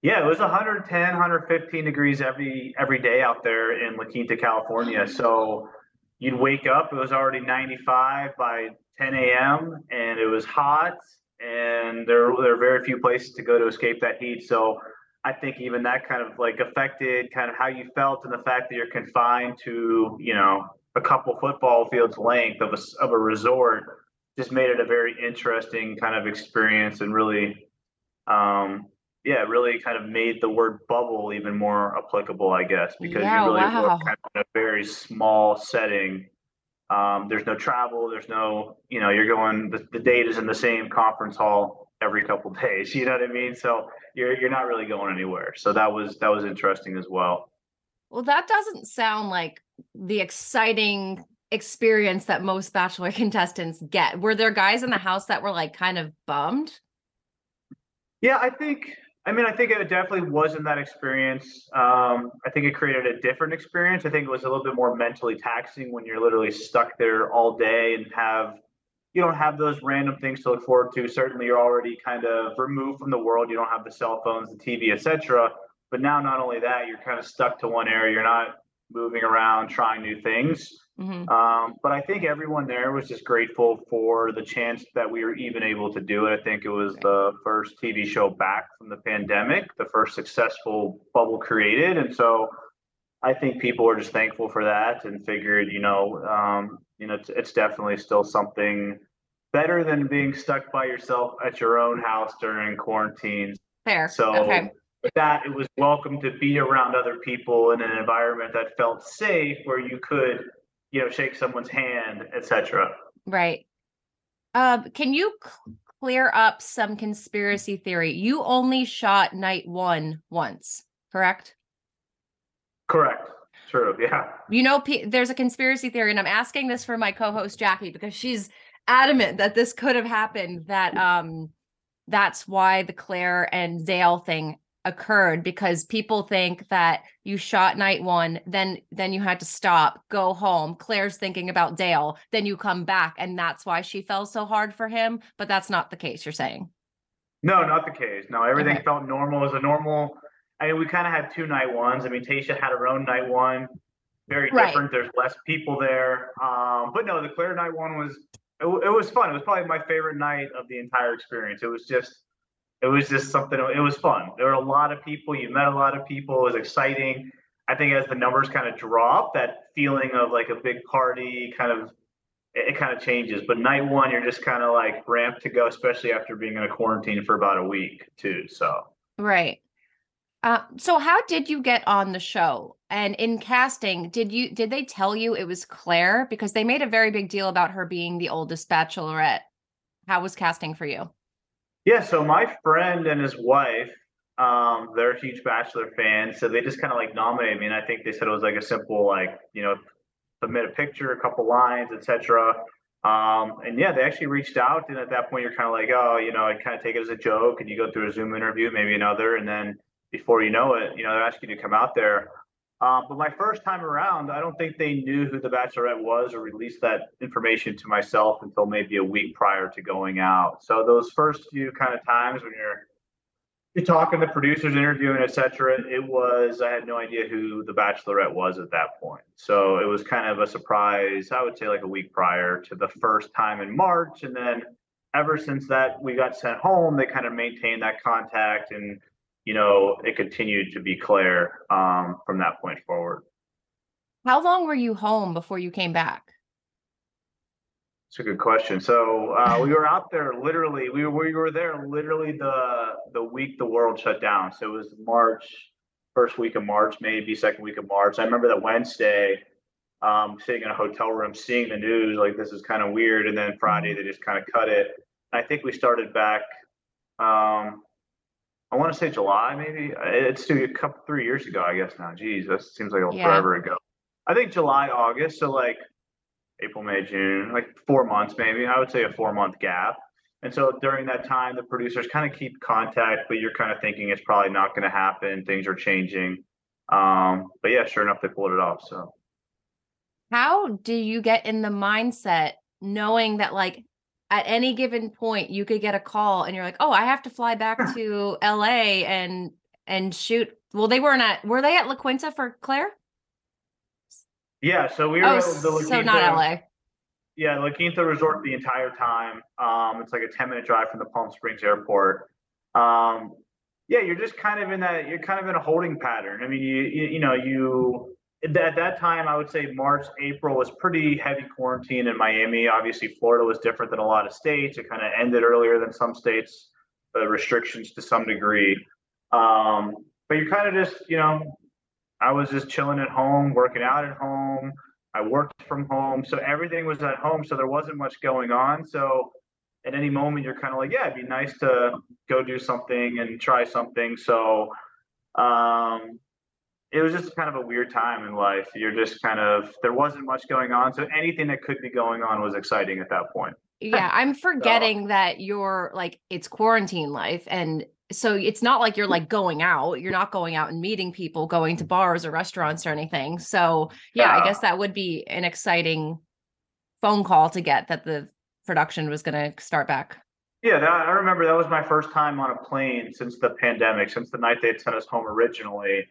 Yeah, it was 110, 115 degrees every every day out there in La Quinta, California. So you'd wake up, it was already 95 by 10 a.m. and it was hot, and there there are very few places to go to escape that heat. So I think even that kind of like affected kind of how you felt and the fact that you're confined to you know a couple football fields length of a of a resort just made it a very interesting kind of experience and really um, yeah, really kind of made the word bubble even more applicable, I guess, because Yeah, you really wow. work kind of in a very small setting. Um, there's no travel, there's no, you know, you're going, the, the date is in the same conference hall every couple days, you know what I mean? So you're, you're not really going anywhere. So that was, that was interesting as well. Well, that doesn't sound like the exciting experience that most Bachelor contestants get. Were there guys in the house that were like kind of bummed? Yeah, I think. I mean, I think it definitely wasn't that experience. Um, I think it created a different experience. I think it was a little bit more mentally taxing when you're literally stuck there all day and have you don't have those random things to look forward to. Certainly, you're already kind of removed from the world. You don't have the cell phones, the TV, etc. But now, not only that, you're kind of stuck to one area. You're not moving around, trying new things. Mhm. Um, but I think everyone there was just grateful for the chance that we were even able to do it. I think it was the first TV show back from the pandemic, the first successful bubble created. And so I think people were just thankful for that and figured, you know, um, you know, it's, it's definitely still something better than being stuck by yourself at your own house during quarantine. Fair. So okay. That, it was welcome to be around other people in an environment that felt safe, where you could, you know, shake someone's hand, etc. Right. Um, can you c- clear up some conspiracy theory? You only shot night one once, correct? Correct. True. Yeah. You know, pe- there's a conspiracy theory, and I'm asking this for my co-host Jackie because she's adamant that this could have happened. That um, that's why the Clare and Dale thing occurred because people think that you shot night one, then then you had to stop, go home. Clare's thinking about Dale, then you come back, and that's why she fell so hard for him. But that's not the case. You're saying. No, not the case. No, everything Okay. felt normal. as a normal. I mean, we kind of had two night ones. I mean, Tayshia had her own night one, very Right. different. There's less people there. Um, but no, the Clare night one was it, it was fun. It was probably my favorite night of the entire experience. It was just it was just something. It was fun. There were a lot of people. You met a lot of people. It was exciting. I think as the numbers kind of drop, that feeling of like a big party kind of it, it kind of changes. But night one, you're just kind of like ramped to go, especially after being in a quarantine for about a week too. So Right. Uh, so how did you get on the show? And in casting, did you did they tell you it was Clare? Because they made a very big deal about her being the oldest bachelorette. How was casting for you? Yeah, so my friend and his wife, um, they're huge Bachelor fans, so they just kind of like nominated me, and I think they said it was like a simple like you know submit a picture, a couple lines, etc. Um, and yeah, they actually reached out, and at that point, you're kind of like, oh, you know, I kind of take it as a joke, and you go through a Zoom interview, maybe another, and then before you know it, you know, they're asking you to come out there. Um, but my first time around, I don't think they knew who the Bachelorette was or released that information to myself until maybe a week prior to going out. So those first few kind of times when you're you're talking to producers, interviewing, etc., it was I had no idea who the Bachelorette was at that point. So it was kind of a surprise. I would say like a week prior to the first time in March, and then ever since that we got sent home, they kind of maintained that contact and you know, it continued to be Clare um, from that point forward. How long were you home before you came back? It's a good question. So uh, we were out there literally. We were we were there literally the the week the world shut down. So it was March, first week of March, maybe second week of March. I remember that Wednesday, um, sitting in a hotel room, seeing the news like this is kind of weird, and then Friday they just kind of cut it. I think we started back. Um, I want to say July, maybe. It's two, a couple, three years ago, I guess now. Geez, that seems like a Yeah. forever ago. I think July, August, so like April, May, June, like four months, maybe. I would say a four month gap. And so during that time, the producers kind of keep contact, but you're kind of thinking it's probably not going to happen. Things are changing. Um, but yeah, sure enough, they pulled it off. So How do you get in the mindset knowing that like at any given point you could get a call and you're like, "Oh, I have to fly back to LA and and shoot." Well, they weren't at were they at La Quinta for Clare? yeah, so we were Oh, at the La so not LA. Yeah, La Quinta Resort the entire time. Um, it's like a 10 minute drive from the Palm Springs airport. Um, yeah, you're just kind of in that, you're kind of in a holding pattern. I mean, you, you, you know, you, at that time, I would say March, April was pretty heavy quarantine in Miami. Obviously, Florida was different than a lot of states. It kind of ended earlier than some states, the restrictions to some degree. Um, but you're kind of just, you know, I was just chilling at home, working out at home. I worked from home, so everything was at home, so there wasn't much going on. So at any moment, you're kind of like, yeah, it'd be nice to go do something and try something. So um, it was just kind of a weird time in life. You're just kind of there wasn't much going on, so anything that could be going on was exciting at that point. Yeah, I'm forgetting that you're like it's quarantine life and so it's not like you're like going out. You're not going out and meeting people, going to bars or restaurants or anything. So, yeah, I guess that would be an exciting phone call to get that the production was going to start back. Yeah, that, I remember that was my first time on a plane since the pandemic, since the night they had sent us home originally.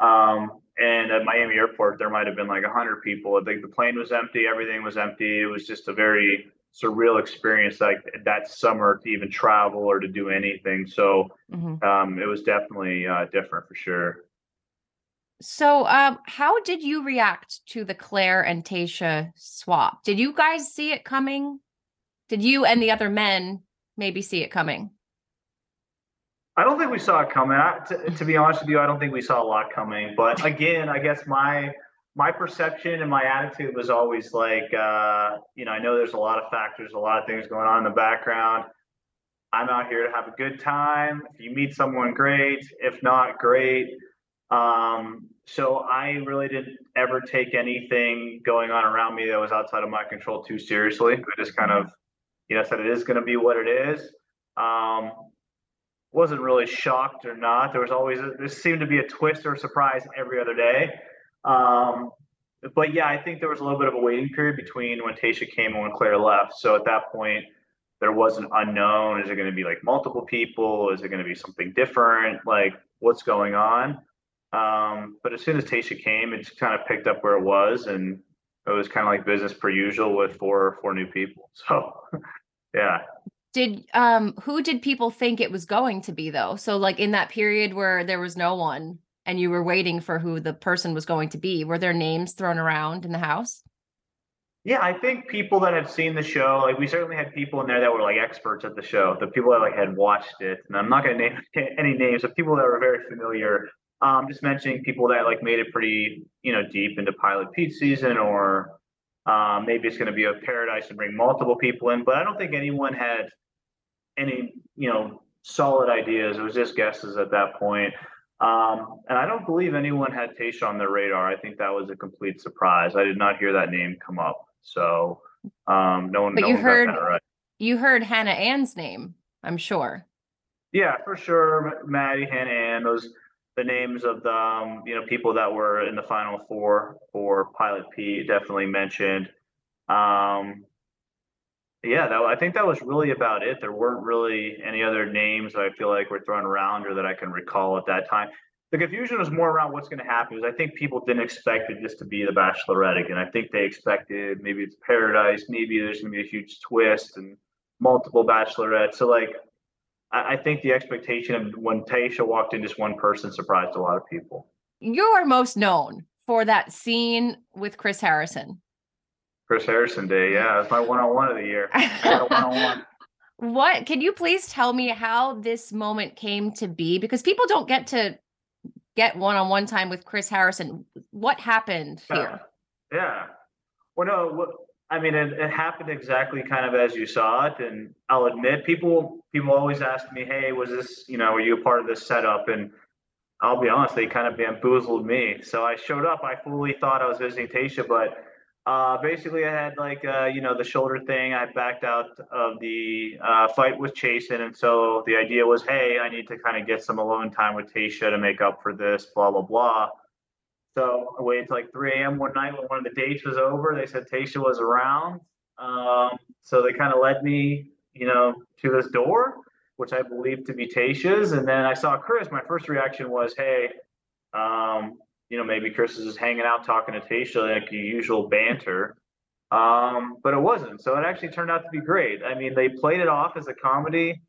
Um, and at Miami Airport, there might have been like a hundred people. I think the plane was empty, everything was empty. It was just a very surreal experience, like that summer to even travel or to do anything. So Mhm. um, it was definitely uh, different for sure. So, um, how did you react to the Clare and Tayshia swap? Did you guys see it coming? Did you and the other men maybe see it coming? I don't think we saw it coming. I, to, to be honest with you, I don't think we saw a lot coming. But again, I guess my my perception and my attitude was always like, uh, you know, I know there's a lot of factors, a lot of things going on in the background. I'm out here to have a good time. If you meet someone, great. If not, great. Um, so I really didn't ever take anything going on around me that was outside of my control too seriously. I just kind of, you know, said it is going to be what it is. Um, wasn't really shocked or not. There was always a, there seemed to be a twist or a surprise every other day. Um, but yeah, I think there was a little bit of a waiting period between when Tayshia came and when Clare left. So at that point, there was an unknown. Is it going to be like multiple people? Is it going to be something different? Like what's going on? Um, but as soon as Tayshia came, it just kind of picked up where it was, and it was kind of like business per usual with four four new people. So yeah. Did um who did people think it was going to be though? So like in that period where there was no one and you were waiting for who the person was going to be, were there names thrown around in the house? Yeah, I think people that have seen the show, like we certainly had people in there that were like experts at the show, the people that like had watched it. And I'm not going to name any names, of people that were very familiar. Um, just mentioning people that like made it pretty, you know, deep into Pilot Pete season, or um, maybe it's going to be a paradise and bring multiple people in. But I don't think anyone had any, you know, solid ideas. It was just guesses at that point. Um, and I don't believe anyone had Tayshia on their radar. I think that was a complete surprise. I did not hear that name come up. So um, no one. But no you one heard right. you heard Hannah Ann's name, I'm sure. Yeah, for sure. Maddie, Hannah, Ann, those the names of the um, you know people that were in the final four for Pilot Pete definitely mentioned. Um, yeah, that, I think that was really about it. There weren't really any other names that I feel like were thrown around or that I can recall at that time. The confusion was more around what's going to happen. Because I think people didn't expect it just to be the Bachelorette again. I think they expected maybe it's Paradise, maybe there's going to be a huge twist and multiple Bachelorettes. So like, I, I think the expectation of when Tayshia walked in, just one person surprised a lot of people. You are most known for that scene with Chris Harrison. Chris Harrison Day, yeah, it's my one-on-one of the year. I got a one-on-one. What can you please tell me how this moment came to be? Because people don't get to get one-on-one time with Chris Harrison. What happened here? Yeah. Well, no, what, I mean, it, it happened exactly kind of as you saw it, and I'll admit, people people always ask me, "Hey, was this, you know, were you a part of this setup?" And I'll be honest, they kind of bamboozled me. So I showed up. I fully thought I was visiting Tayshia, but uh, basically, I had like uh, you know the shoulder thing. I backed out of the uh, fight with Chasen, and so the idea was, hey, I need to kind of get some alone time with Tayshia to make up for this, blah blah blah. So I waited till like 3 a.m. one night when one of the dates was over. They said Tayshia was around, um, so they kind of led me, you know, to this door, which I believed to be Tayshia's, and then I saw Chris. My first reaction was, hey. Um, you know, maybe Chris is just hanging out talking to Tayshia like the usual banter. Um, but it wasn't. So it actually turned out to be great. I mean, they played it off as a comedy,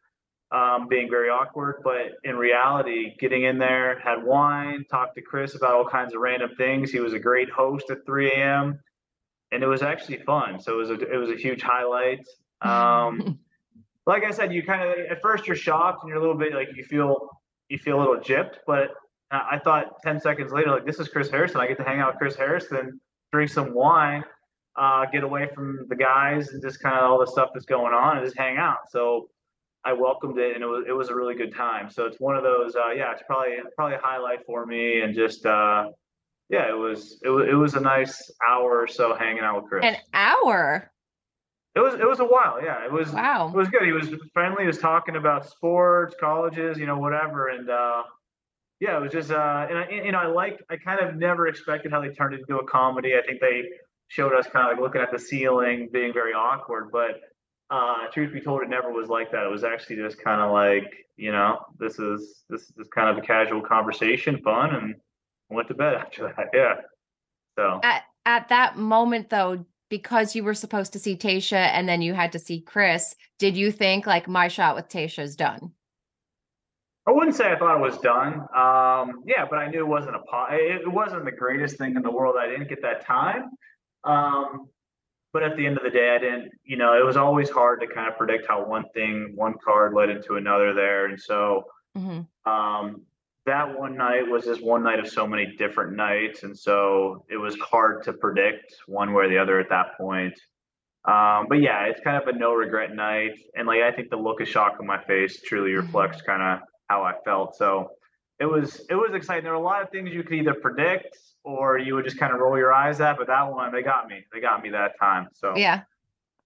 um, being very awkward, but in reality, getting in there, had wine, talked to Chris about all kinds of random things. He was a great host at 3 a.m. And it was actually fun. So it was a it was a huge highlight. Um, like I said, you kind of at first you're shocked and you're a little bit like you feel you feel a little gypped, but I thought 10 seconds later, like, this is Chris Harrison. I get to hang out with Chris Harrison, drink some wine, uh, get away from the guys and just kind of all the stuff that's going on and just hang out. So I welcomed it and it was, it was a really good time. So it's one of those, uh, yeah, it's probably, probably a highlight for me. And just, uh, yeah, it was, it was, it was a nice hour or so hanging out with Chris. An hour. It was, it was a while. Yeah. It was, Wow. it was good. He was friendly. He was talking about sports, colleges, you know, whatever. And, uh, yeah, it was just, uh, and I, you know, I like, I kind of never expected how they turned it into a comedy. I think they showed us kind of like looking at the ceiling, being very awkward, but, uh, truth be told, it never was like that. It was actually just kind of like, you know, this is, this is kind of a casual conversation, fun, and went to bed after that. Yeah. So, At at that moment though, because you were supposed to see Tayshia and then you had to see Chris, did you think like my shot with Tayshia is done? I wouldn't say I thought it was done. Um, yeah, but I knew it wasn't a po- it, wasn't the greatest thing in the world. I didn't get that time. Um, but at the end of the day, I didn't. You know, it was always hard to kind of predict how one thing, one card led into another there, and so hmm um, that one night was just one night of so many different nights, and so it was hard to predict one way or the other at that point. Um, but yeah, it's kind of a no regret night, and like I think the look of shock on my face truly reflects kind of how I felt. So it was it was exciting. There were a lot of things you could either predict or you would just kind of roll your eyes at, but that one they got me. They got me that time. So Yeah.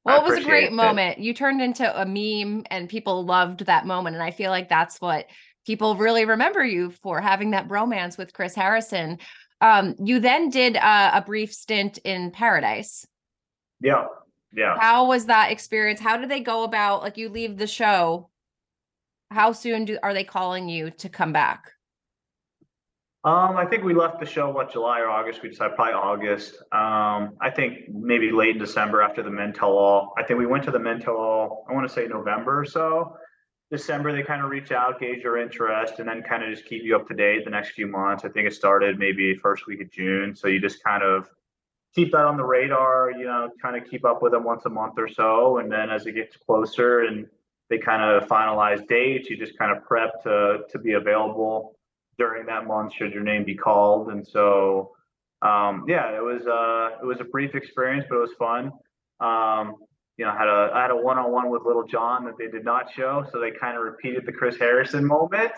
Well, it was a great it. moment. You turned into a meme and people loved that moment. And I feel like that's what people really remember you for having that bromance with Chris Harrison. Um, you then did uh, a brief stint in Paradise. yeah, yeah. How was that experience? How did they go about like you leave the show? How soon do are they calling you to come back? Um, I think we left the show what July or August. We decided probably August. Um, I think maybe late December after the men tell all. I think we went to the men tell all. I want to say November or so. December they kind of reach out, gauge your interest, and then kind of just keep you up to date the next few months. I think it started maybe first week of June, so you just kind of keep that on the radar. You know, kind of keep up with them once a month or so, and then as it gets closer and they kind of finalize dates, you just kind of prep to to be available during that month should your name be called. And so, um, yeah, it was uh, it was a brief experience, but it was fun. Um, you know, I had a I had a one on one with Lil Jon that they did not show, so they kind of repeated the Chris Harrison moment.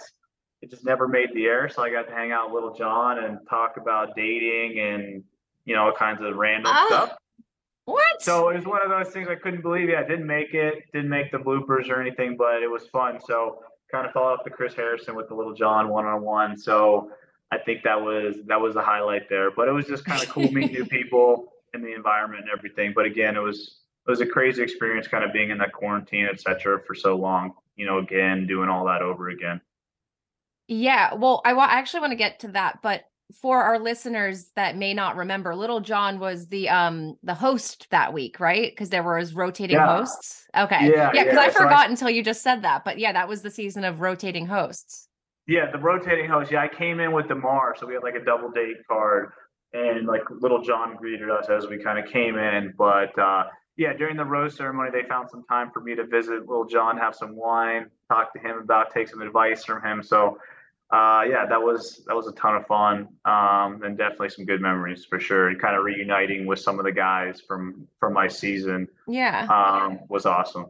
It just never made the air, so I got to hang out with Lil Jon and talk about dating and you know all kinds of random stuff. What? So it was one of those things I couldn't believe. Yeah, I didn't make it, didn't make the bloopers or anything, but it was fun. So kind of followed up the Chris Harrison with the Lil Jon one on one. So I think that was that was the highlight there. But it was just kind of cool meeting new people in the environment and everything. But again, it was it was a crazy experience kind of being in that quarantine, et cetera, for so long. You know, again, doing all that over again. Yeah, well, I wa- I actually want to get to that, but for our listeners that may not remember, Lil Jon was the um the host that week, right? Because there was rotating Yeah. hosts. Okay. Yeah, Yeah, because yeah, I so I- forgot until you just said that. But yeah, that was the season of rotating hosts. Yeah, the rotating host. Yeah, I came in with Demar, so we had like a double date card, and like Lil Jon greeted us as we kind of came in. But uh, yeah, during the rose ceremony, they found some time for me to visit Lil Jon, have some wine, talk to him about, take some advice from him. So uh, yeah, that was that was a ton of fun, um, and definitely some good memories for sure. And kind of reuniting with some of the guys from from my season Yeah. um, was awesome.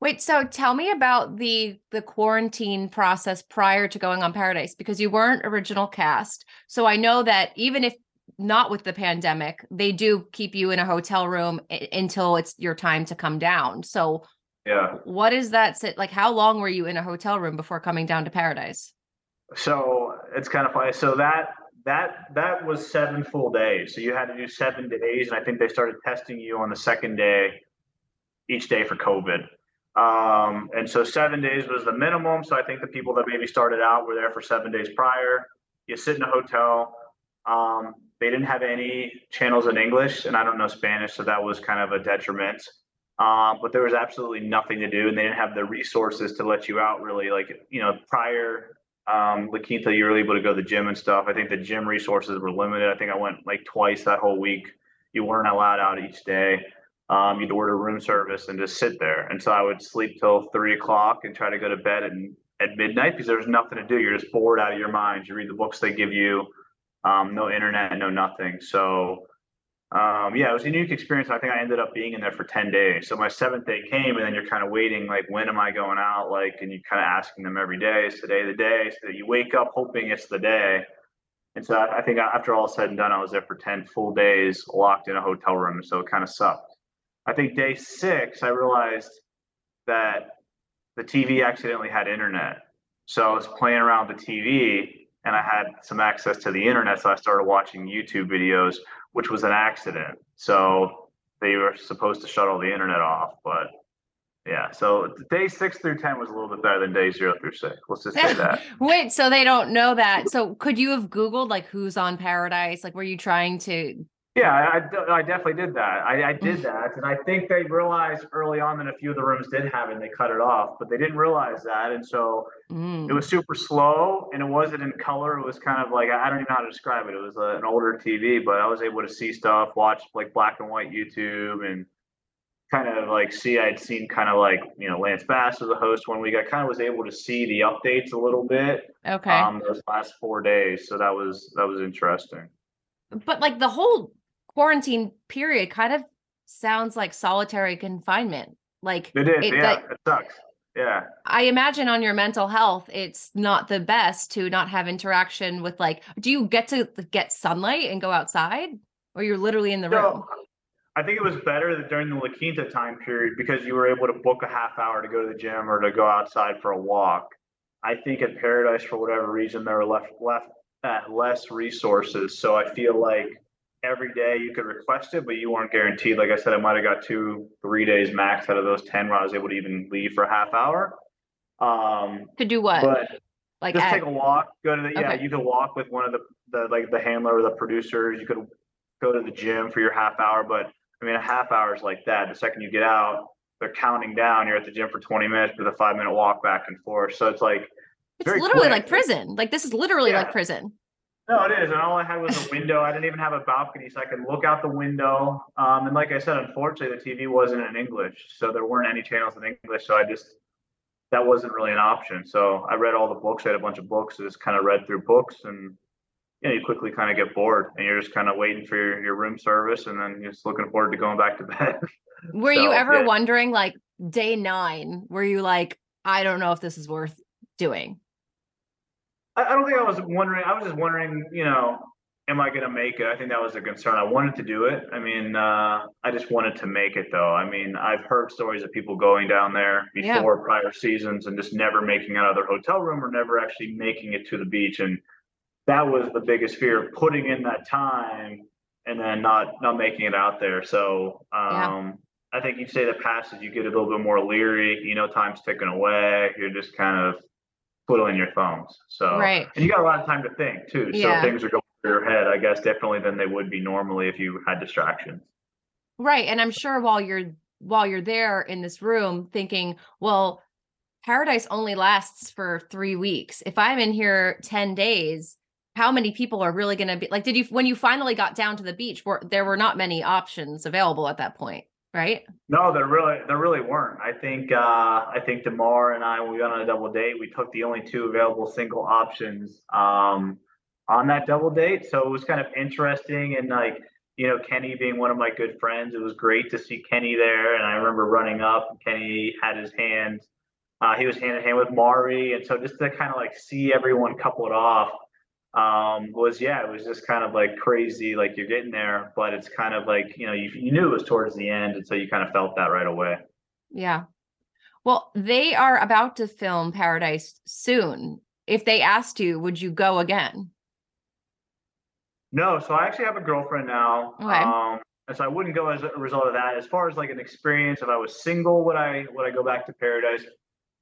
Wait, so tell me about the the quarantine process prior to going on Paradise because you weren't original cast. So I know that even if not with the pandemic, they do keep you in a hotel room i- until it's your time to come down. So Yeah. what is that like how long were you in a hotel room before coming down to Paradise? So it's kind of funny. So that that that was seven full days. So you had to do seven days, and I think they started testing you on the second day, each day for COVID. Um, and so seven days was the minimum. So I think the people that maybe started out were there for seven days prior. You sit in a hotel. Um, they didn't have any channels in English, and I don't know Spanish, so that was kind of a detriment. Um, but there was absolutely nothing to do, and they didn't have the resources to let you out. Really, like you know, prior um, La Quinta, you were able to go to the gym and stuff. I think the gym resources were limited. I think I went like twice that whole week. You weren't allowed out each day. Um, you'd order room service and just sit there. And so I would sleep till three o'clock and try to go to bed at, at midnight because there was nothing to do. You're just bored out of your mind. You read the books they give you, um, no internet, no nothing. So um, yeah, it was a unique experience. I think I ended up being in there for 10 days. So my seventh day came and then you're kind of waiting, like, when am I going out? Like, and you're kind of asking them every day, is today the day? So you wake up hoping it's the day. And so I I think after all said and done, I was there for 10 full days locked in a hotel room. So it kind of sucked. I think day six, I realized that the TV accidentally had internet. So I was playing around the TV and I had some access to the internet. So I started watching YouTube videos, which was an accident. So they were supposed to shut all the internet off. But yeah, so day six through 10 was a little bit better than day zero through six. Let's just say that. Wait, so they don't know that. So could you have Googled like who's on Paradise? Like were you trying to Yeah, I, I definitely did that. I, I did that, and I think they realized early on that a few of the rooms did have it, and they cut it off. But they didn't realize that, and so Mm. it was super slow, and it wasn't in color. It was kind of like I don't even know how to describe it. It was a, an older TV, but I was able to see stuff, watch like black and white YouTube, and kind of like see. I'd seen kind of like you know Lance Bass was a host one week. I kind of was able to see the updates a little bit Okay. um those last four days, so that was that was interesting. but like the whole quarantine period kind of sounds like solitary confinement. Like It is, it- yeah, like, it sucks. Yeah. I imagine on your mental health, it's not the best to not have interaction with like, do you get to get sunlight and go outside? Or you're literally in the room? I think it was better that during the La Quinta time period because you were able to book a half hour to go to the gym or to go outside for a walk. I think at Paradise, for whatever reason, there were left left at less resources. So I feel like every day you could request it, but you weren't guaranteed. Like I said, I might have got two, three days max out of those ten where I was able to even leave for a half hour. Um, To do what? but like just at- take a walk. Go to the yeah. Okay. You could walk with one of the the like the handler or the producers. You could go to the gym for your half hour. But I mean, a half hour is like that. The second you get out, they're counting down. You're at the gym for 20 minutes with a five minute walk back and forth. So it's like it's literally quick. like prison. Like this is literally Yeah. like prison. No, it is. And all I had was a window. I didn't even have a balcony, so I could look out the window. Um, and like I said, unfortunately, the TV wasn't in English, so there weren't any channels in English. So I just that wasn't really an option. So I read all the books. I had a bunch of books. I just kind of read through books, and you know, you quickly kind of get bored, and you're just kind of waiting for your, your room service, and then you're just looking forward to going back to bed. Were you ever yeah. wondering, like day nine, were you like, I don't know if this is worth doing? I, I don't think I was wondering. I was just wondering, you know, am I going to make it? I think that was a concern. I wanted to do it. I mean, uh, I just wanted to make it, though. I mean, I've heard stories of people going down there Yeah. before prior seasons and just never making out of their hotel room or never actually making it to the beach. And that was the biggest fear of putting in that time and then not not making it out there. So Yeah. um, I think each day that passes, you get a little bit more leery. You know, time's ticking away. You're just kind of twiddling your thumbs. So Right. and you got a lot of time to think too. So Yeah. things are going through your head, I guess, differently than they would be normally if you had distractions. Right. And I'm sure while you're while you're there in this room thinking, well, paradise only lasts for three weeks. If I'm in here 10 days, how many people are really gonna be like did you when you finally got down to the beach, were there were not many options available at that point, right? No, there really there really weren't. I think uh, I think Demar and I when we went on a double date, we took the only two available single options um, on that double date. So it was kind of interesting and like you know Kenny being one of my good friends, it was great to see Kenny there. And I remember running up, and Kenny had his hand. Uh, he was hand in hand with Mari, and so just to kind of like see everyone coupled off um, was yeah, it was just kind of like crazy. Like you're getting there, but it's kind of like you know you, you knew it was towards the end, and so you kind of felt that right away. Yeah. Well, they are about to film Paradise soon. If they asked you, would you go again? No, so I actually have a girlfriend now. Okay. Um, and so I wouldn't go as a result of that. As far as like an experience, if I was single, would I would I go back to Paradise?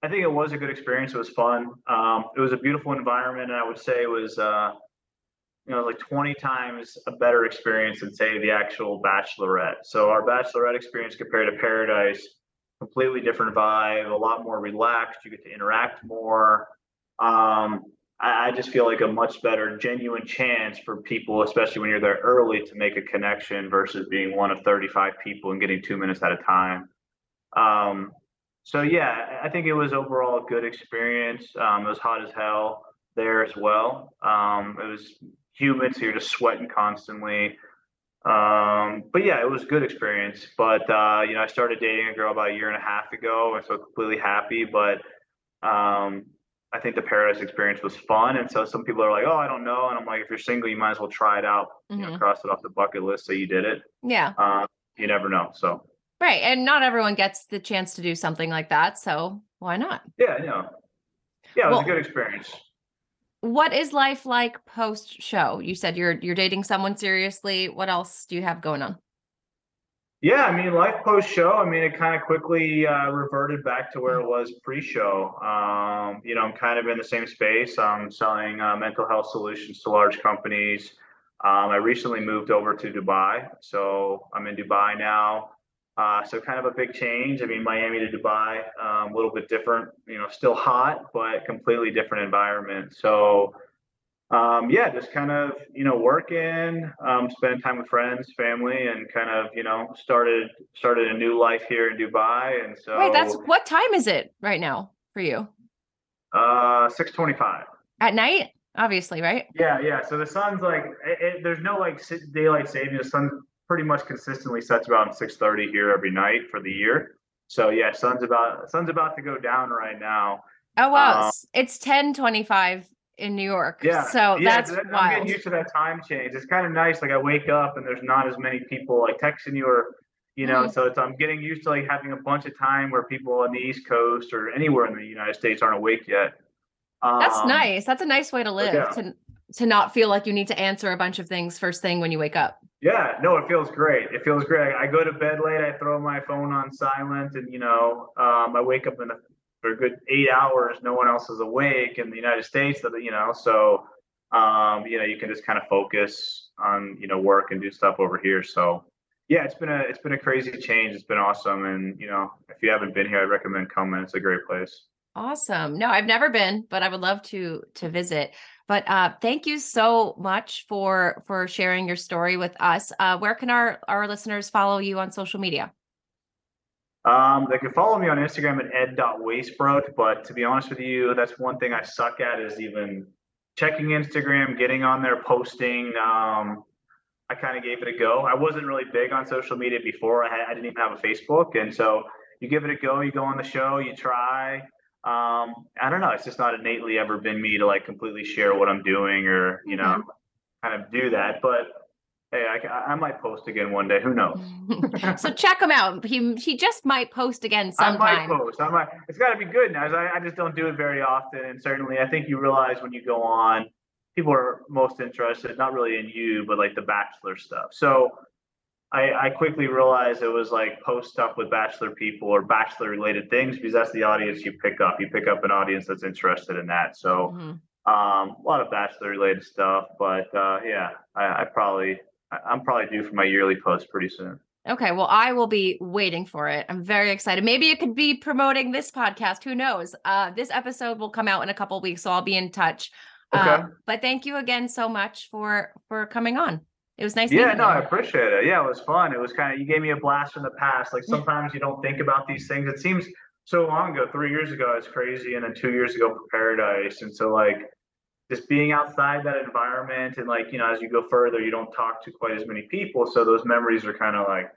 I think it was a good experience. It was fun. Um, it was a beautiful environment, and I would say it was uh, you know like 20 times a better experience than say the actual Bachelorette. So our Bachelorette experience compared to Paradise, completely different vibe, a lot more relaxed. You get to interact more. Um, I, I just feel like a much better genuine chance for people, especially when you're there early, to make a connection versus being one of 35 people and getting two minutes at a time. Um, so yeah, I think it was overall a good experience. Um, it was hot as hell there as well. Um, it was humid, so you're just sweating constantly. Um, but yeah, it was a good experience. But uh, you know, I started dating a girl about a year and a half ago, and so completely happy. But um, I think the paradise experience was fun, and so some people are like, "Oh, I don't know," and I'm like, "If you're single, you might as well try it out. You know, Mhm. cross it off the bucket list, so you did it. Yeah. Uh, you never know." So Right. And not everyone gets the chance to do something like that. So why not? yeah, know, yeah, it was Well- a good experience. What is life like post show? You said you're you're dating someone seriously. What else do you have going on? Yeah, I mean, life post show. I mean, it kind of quickly uh, reverted back to where it was pre show. Um, you know, I'm kind of in the same space. I'm selling uh, mental health solutions to large companies. Um, I recently moved over to Dubai, so I'm in Dubai now. Uh, so kind of a big change. I mean, Miami to Dubai, um, a little bit different. You know, still hot, but completely different environment. So um, yeah, just kind of you know working, um, spending time with friends, family, and kind of you know started started a new life here in Dubai. And so Wait, that's what time is it right now for you? uh, six twenty five. At night, obviously, right? Yeah, yeah. So the sun's like, it, it, there's no like daylight saving. The sun pretty much consistently sets around six thirty here every night for the year. So yeah, sun's about sun's about to go down right now. Oh wow, s- it's ten twenty five in New York. Yeah. so yeah, that's that- I'm getting used to that time change. It's kind of nice. Like I wake up and there's not as many people like texting you or you know, Mhm. so it's I'm getting used to like having a bunch of time where people on the East Coast or anywhere in the United States aren't awake yet. That's Um, nice. That's a nice way to live yeah. to to not feel like you need to answer a bunch of things first thing when you wake up. Yeah, no, it feels great. It feels great. I go to bed late. I throw my phone on silent, and you know, um, I wake up in a, for a good eight hours. No one else is awake in the United States. That you know, so um, you know, you can just kind of focus on you know work and do stuff over here. So yeah, it's been a it's been a crazy change. It's been awesome, and you know, if you haven't been here, I'd recommend coming. It's a great place. Awesome. No, I've never been, but I would love to to visit. But uh thank you so much for for sharing your story with us. Uh where can our our listeners follow you on social media? Um, they can follow me on Instagram at ed.waisbrot, but to be honest with you, that's one thing I suck at is even checking Instagram, getting on there, posting. Um, I kind of gave it a go. I wasn't really big on social media before. I, had, I didn't even have a Facebook, and so you give it a go. You go on the show, you try. Um, I don't know. It's just not innately ever been me to like completely share what I'm doing or you know, kind of do that. But hey, I, I might post again one day. Who knows? so check him out. He he just might post again sometime. I might post. I might. It's got to be good now. I, I just don't do it very often, and certainly, I think you realize when you go on, people are most interested not really in you, but like the Bachelor stuff. So, I, I quickly realized it was like post stuff with Bachelor people or Bachelor related things because that's the audience you pick up. You pick up an audience that's interested in that. So, Mhm. um, a lot of Bachelor related stuff, but uh, yeah, I, I probably. I- I'm probably due for my yearly post pretty soon. Okay, well, I will be waiting for it. I'm very excited. Maybe it could be promoting this podcast. Who knows? Uh, this episode will come out in a couple weeks, so I'll be in touch. Okay. Um, but thank you again so much for for coming on. It was nice. Yeah, no, I appreciate it. Yeah, it was fun. It was kind of you gave me a blast from the past. Like sometimes you don't think about these things. It seems so long ago. Three years ago, it's crazy, and then two years ago for Paradise, and so like just being outside that environment, and like you know, as you go further, you don't talk to quite as many people, so those memories are kind of like,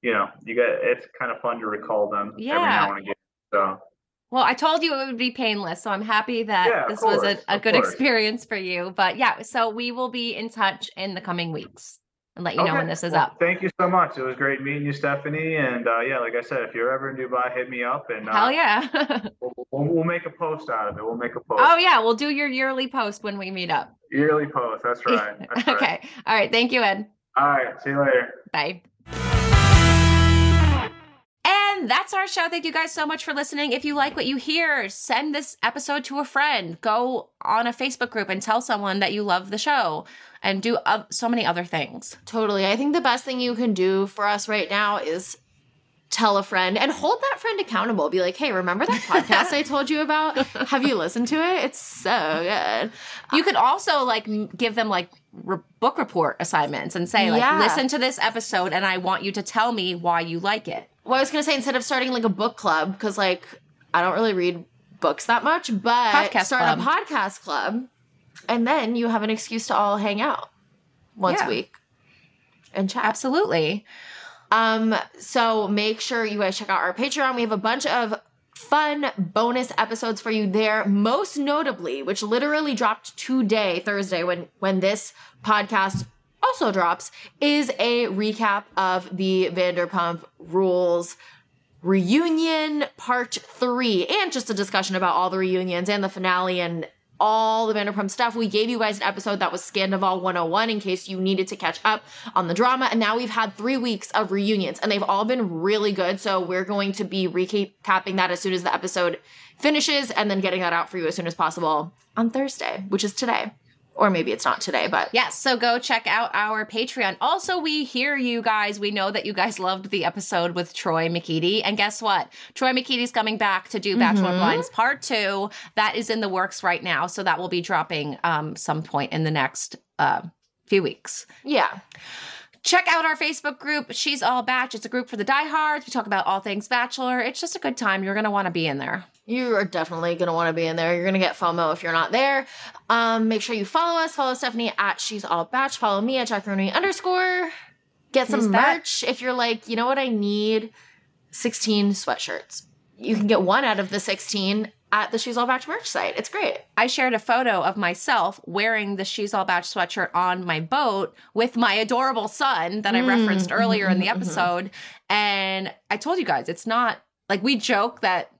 you know, you get it's kind of fun to recall them every now and again. So Well, I told you it would be painless, so I'm happy that Yeah, this was a, a good course. experience for you. But yeah, so we will be in touch in the coming weeks and let you know when this is Well, up. Thank you so much. It was great meeting you, Stefanie. And uh, yeah, like I said, if you're ever in Dubai, hit me up, and uh, Hell yeah. we'll, we'll, we'll make a post out of it. We'll make a post. oh yeah, we'll do your yearly post when we meet up. Yearly post. That's right. That's right. okay. All right. Thank you, Ed. All right. See you later. Bye. That's our show. Thank you guys so much for listening. If you like what you hear, send this episode to a friend. Go on a Facebook group and tell someone that you love the show and do uh, so many other things. Totally. I think the best thing you can do for us right now is tell a friend and hold that friend accountable. Be like, hey, remember that podcast I told you about? Have you listened to it? It's so good. You could also like give them like re- book report assignments and say like, Yeah. listen to this episode and I want you to tell me why you like it. Well, I was gonna say instead of starting like a book club, because like I don't really read books that much, but Podcast start club. a podcast club, and then you have an excuse to all hang out once Yeah. a week and chat. Absolutely. Um, so make sure you guys check out our Patreon. We have a bunch of fun bonus episodes for you there. Most notably, which literally dropped today, Thursday, when when this podcast also drops, is a recap of the Vanderpump Rules reunion part three, and just a discussion about all the reunions and the finale and all the Vanderpump stuff. We gave you guys an episode that was Scandoval 101 in case you needed to catch up on the drama. And now we've had three weeks of reunions and they've all been really good. So we're going to be recapping that as soon as the episode finishes and then getting that out for you as soon as possible on Thursday, which is today. Or maybe it's not today, but Yes, so go check out our Patreon. Also, we hear you guys. We know that you guys loved the episode with Troy McKeady. And guess what? Troy McKeady's coming back to do Bachelor Mhm. Blinds Part 2. That is in the works right now. So that will be dropping um, some point in the next uh, few weeks. yeah. Check out our Facebook group, She's All Bach. It's a group for the diehards. We talk about all things Bachelor. It's just a good time. You're going to want to be in there. You are definitely gonna want to be in there. You're gonna get FOMO if you're not there. Um, make sure you follow us. Follow Stefanie at She's All Bach. Follow me at Jack Rooney underscore. Get some merch if you're like, you know what, I need 16 sweatshirts. You can get one out of the 16 at the She's All Bach merch site. It's great. I shared a photo of myself wearing the She's All Bach sweatshirt on my boat with my adorable son that I Mm, referenced earlier in the mhm, mhm, mhm. episode. And I told you guys, it's not like we joke that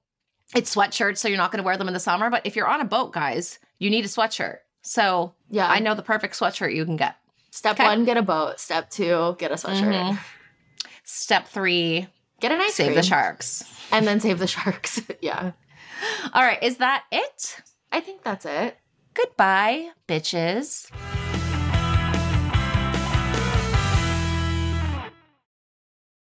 it's sweatshirts, so you're not going to wear them in the summer. But if you're on a boat, guys, you need a sweatshirt. So Yeah. I know the perfect sweatshirt you can get. Step Okay. one, get a boat. Step two, get a sweatshirt. Mhm. Step three, Get an ice save cream. the sharks. And then save the sharks. yeah. All right, is that it? I think that's it. Goodbye, bitches.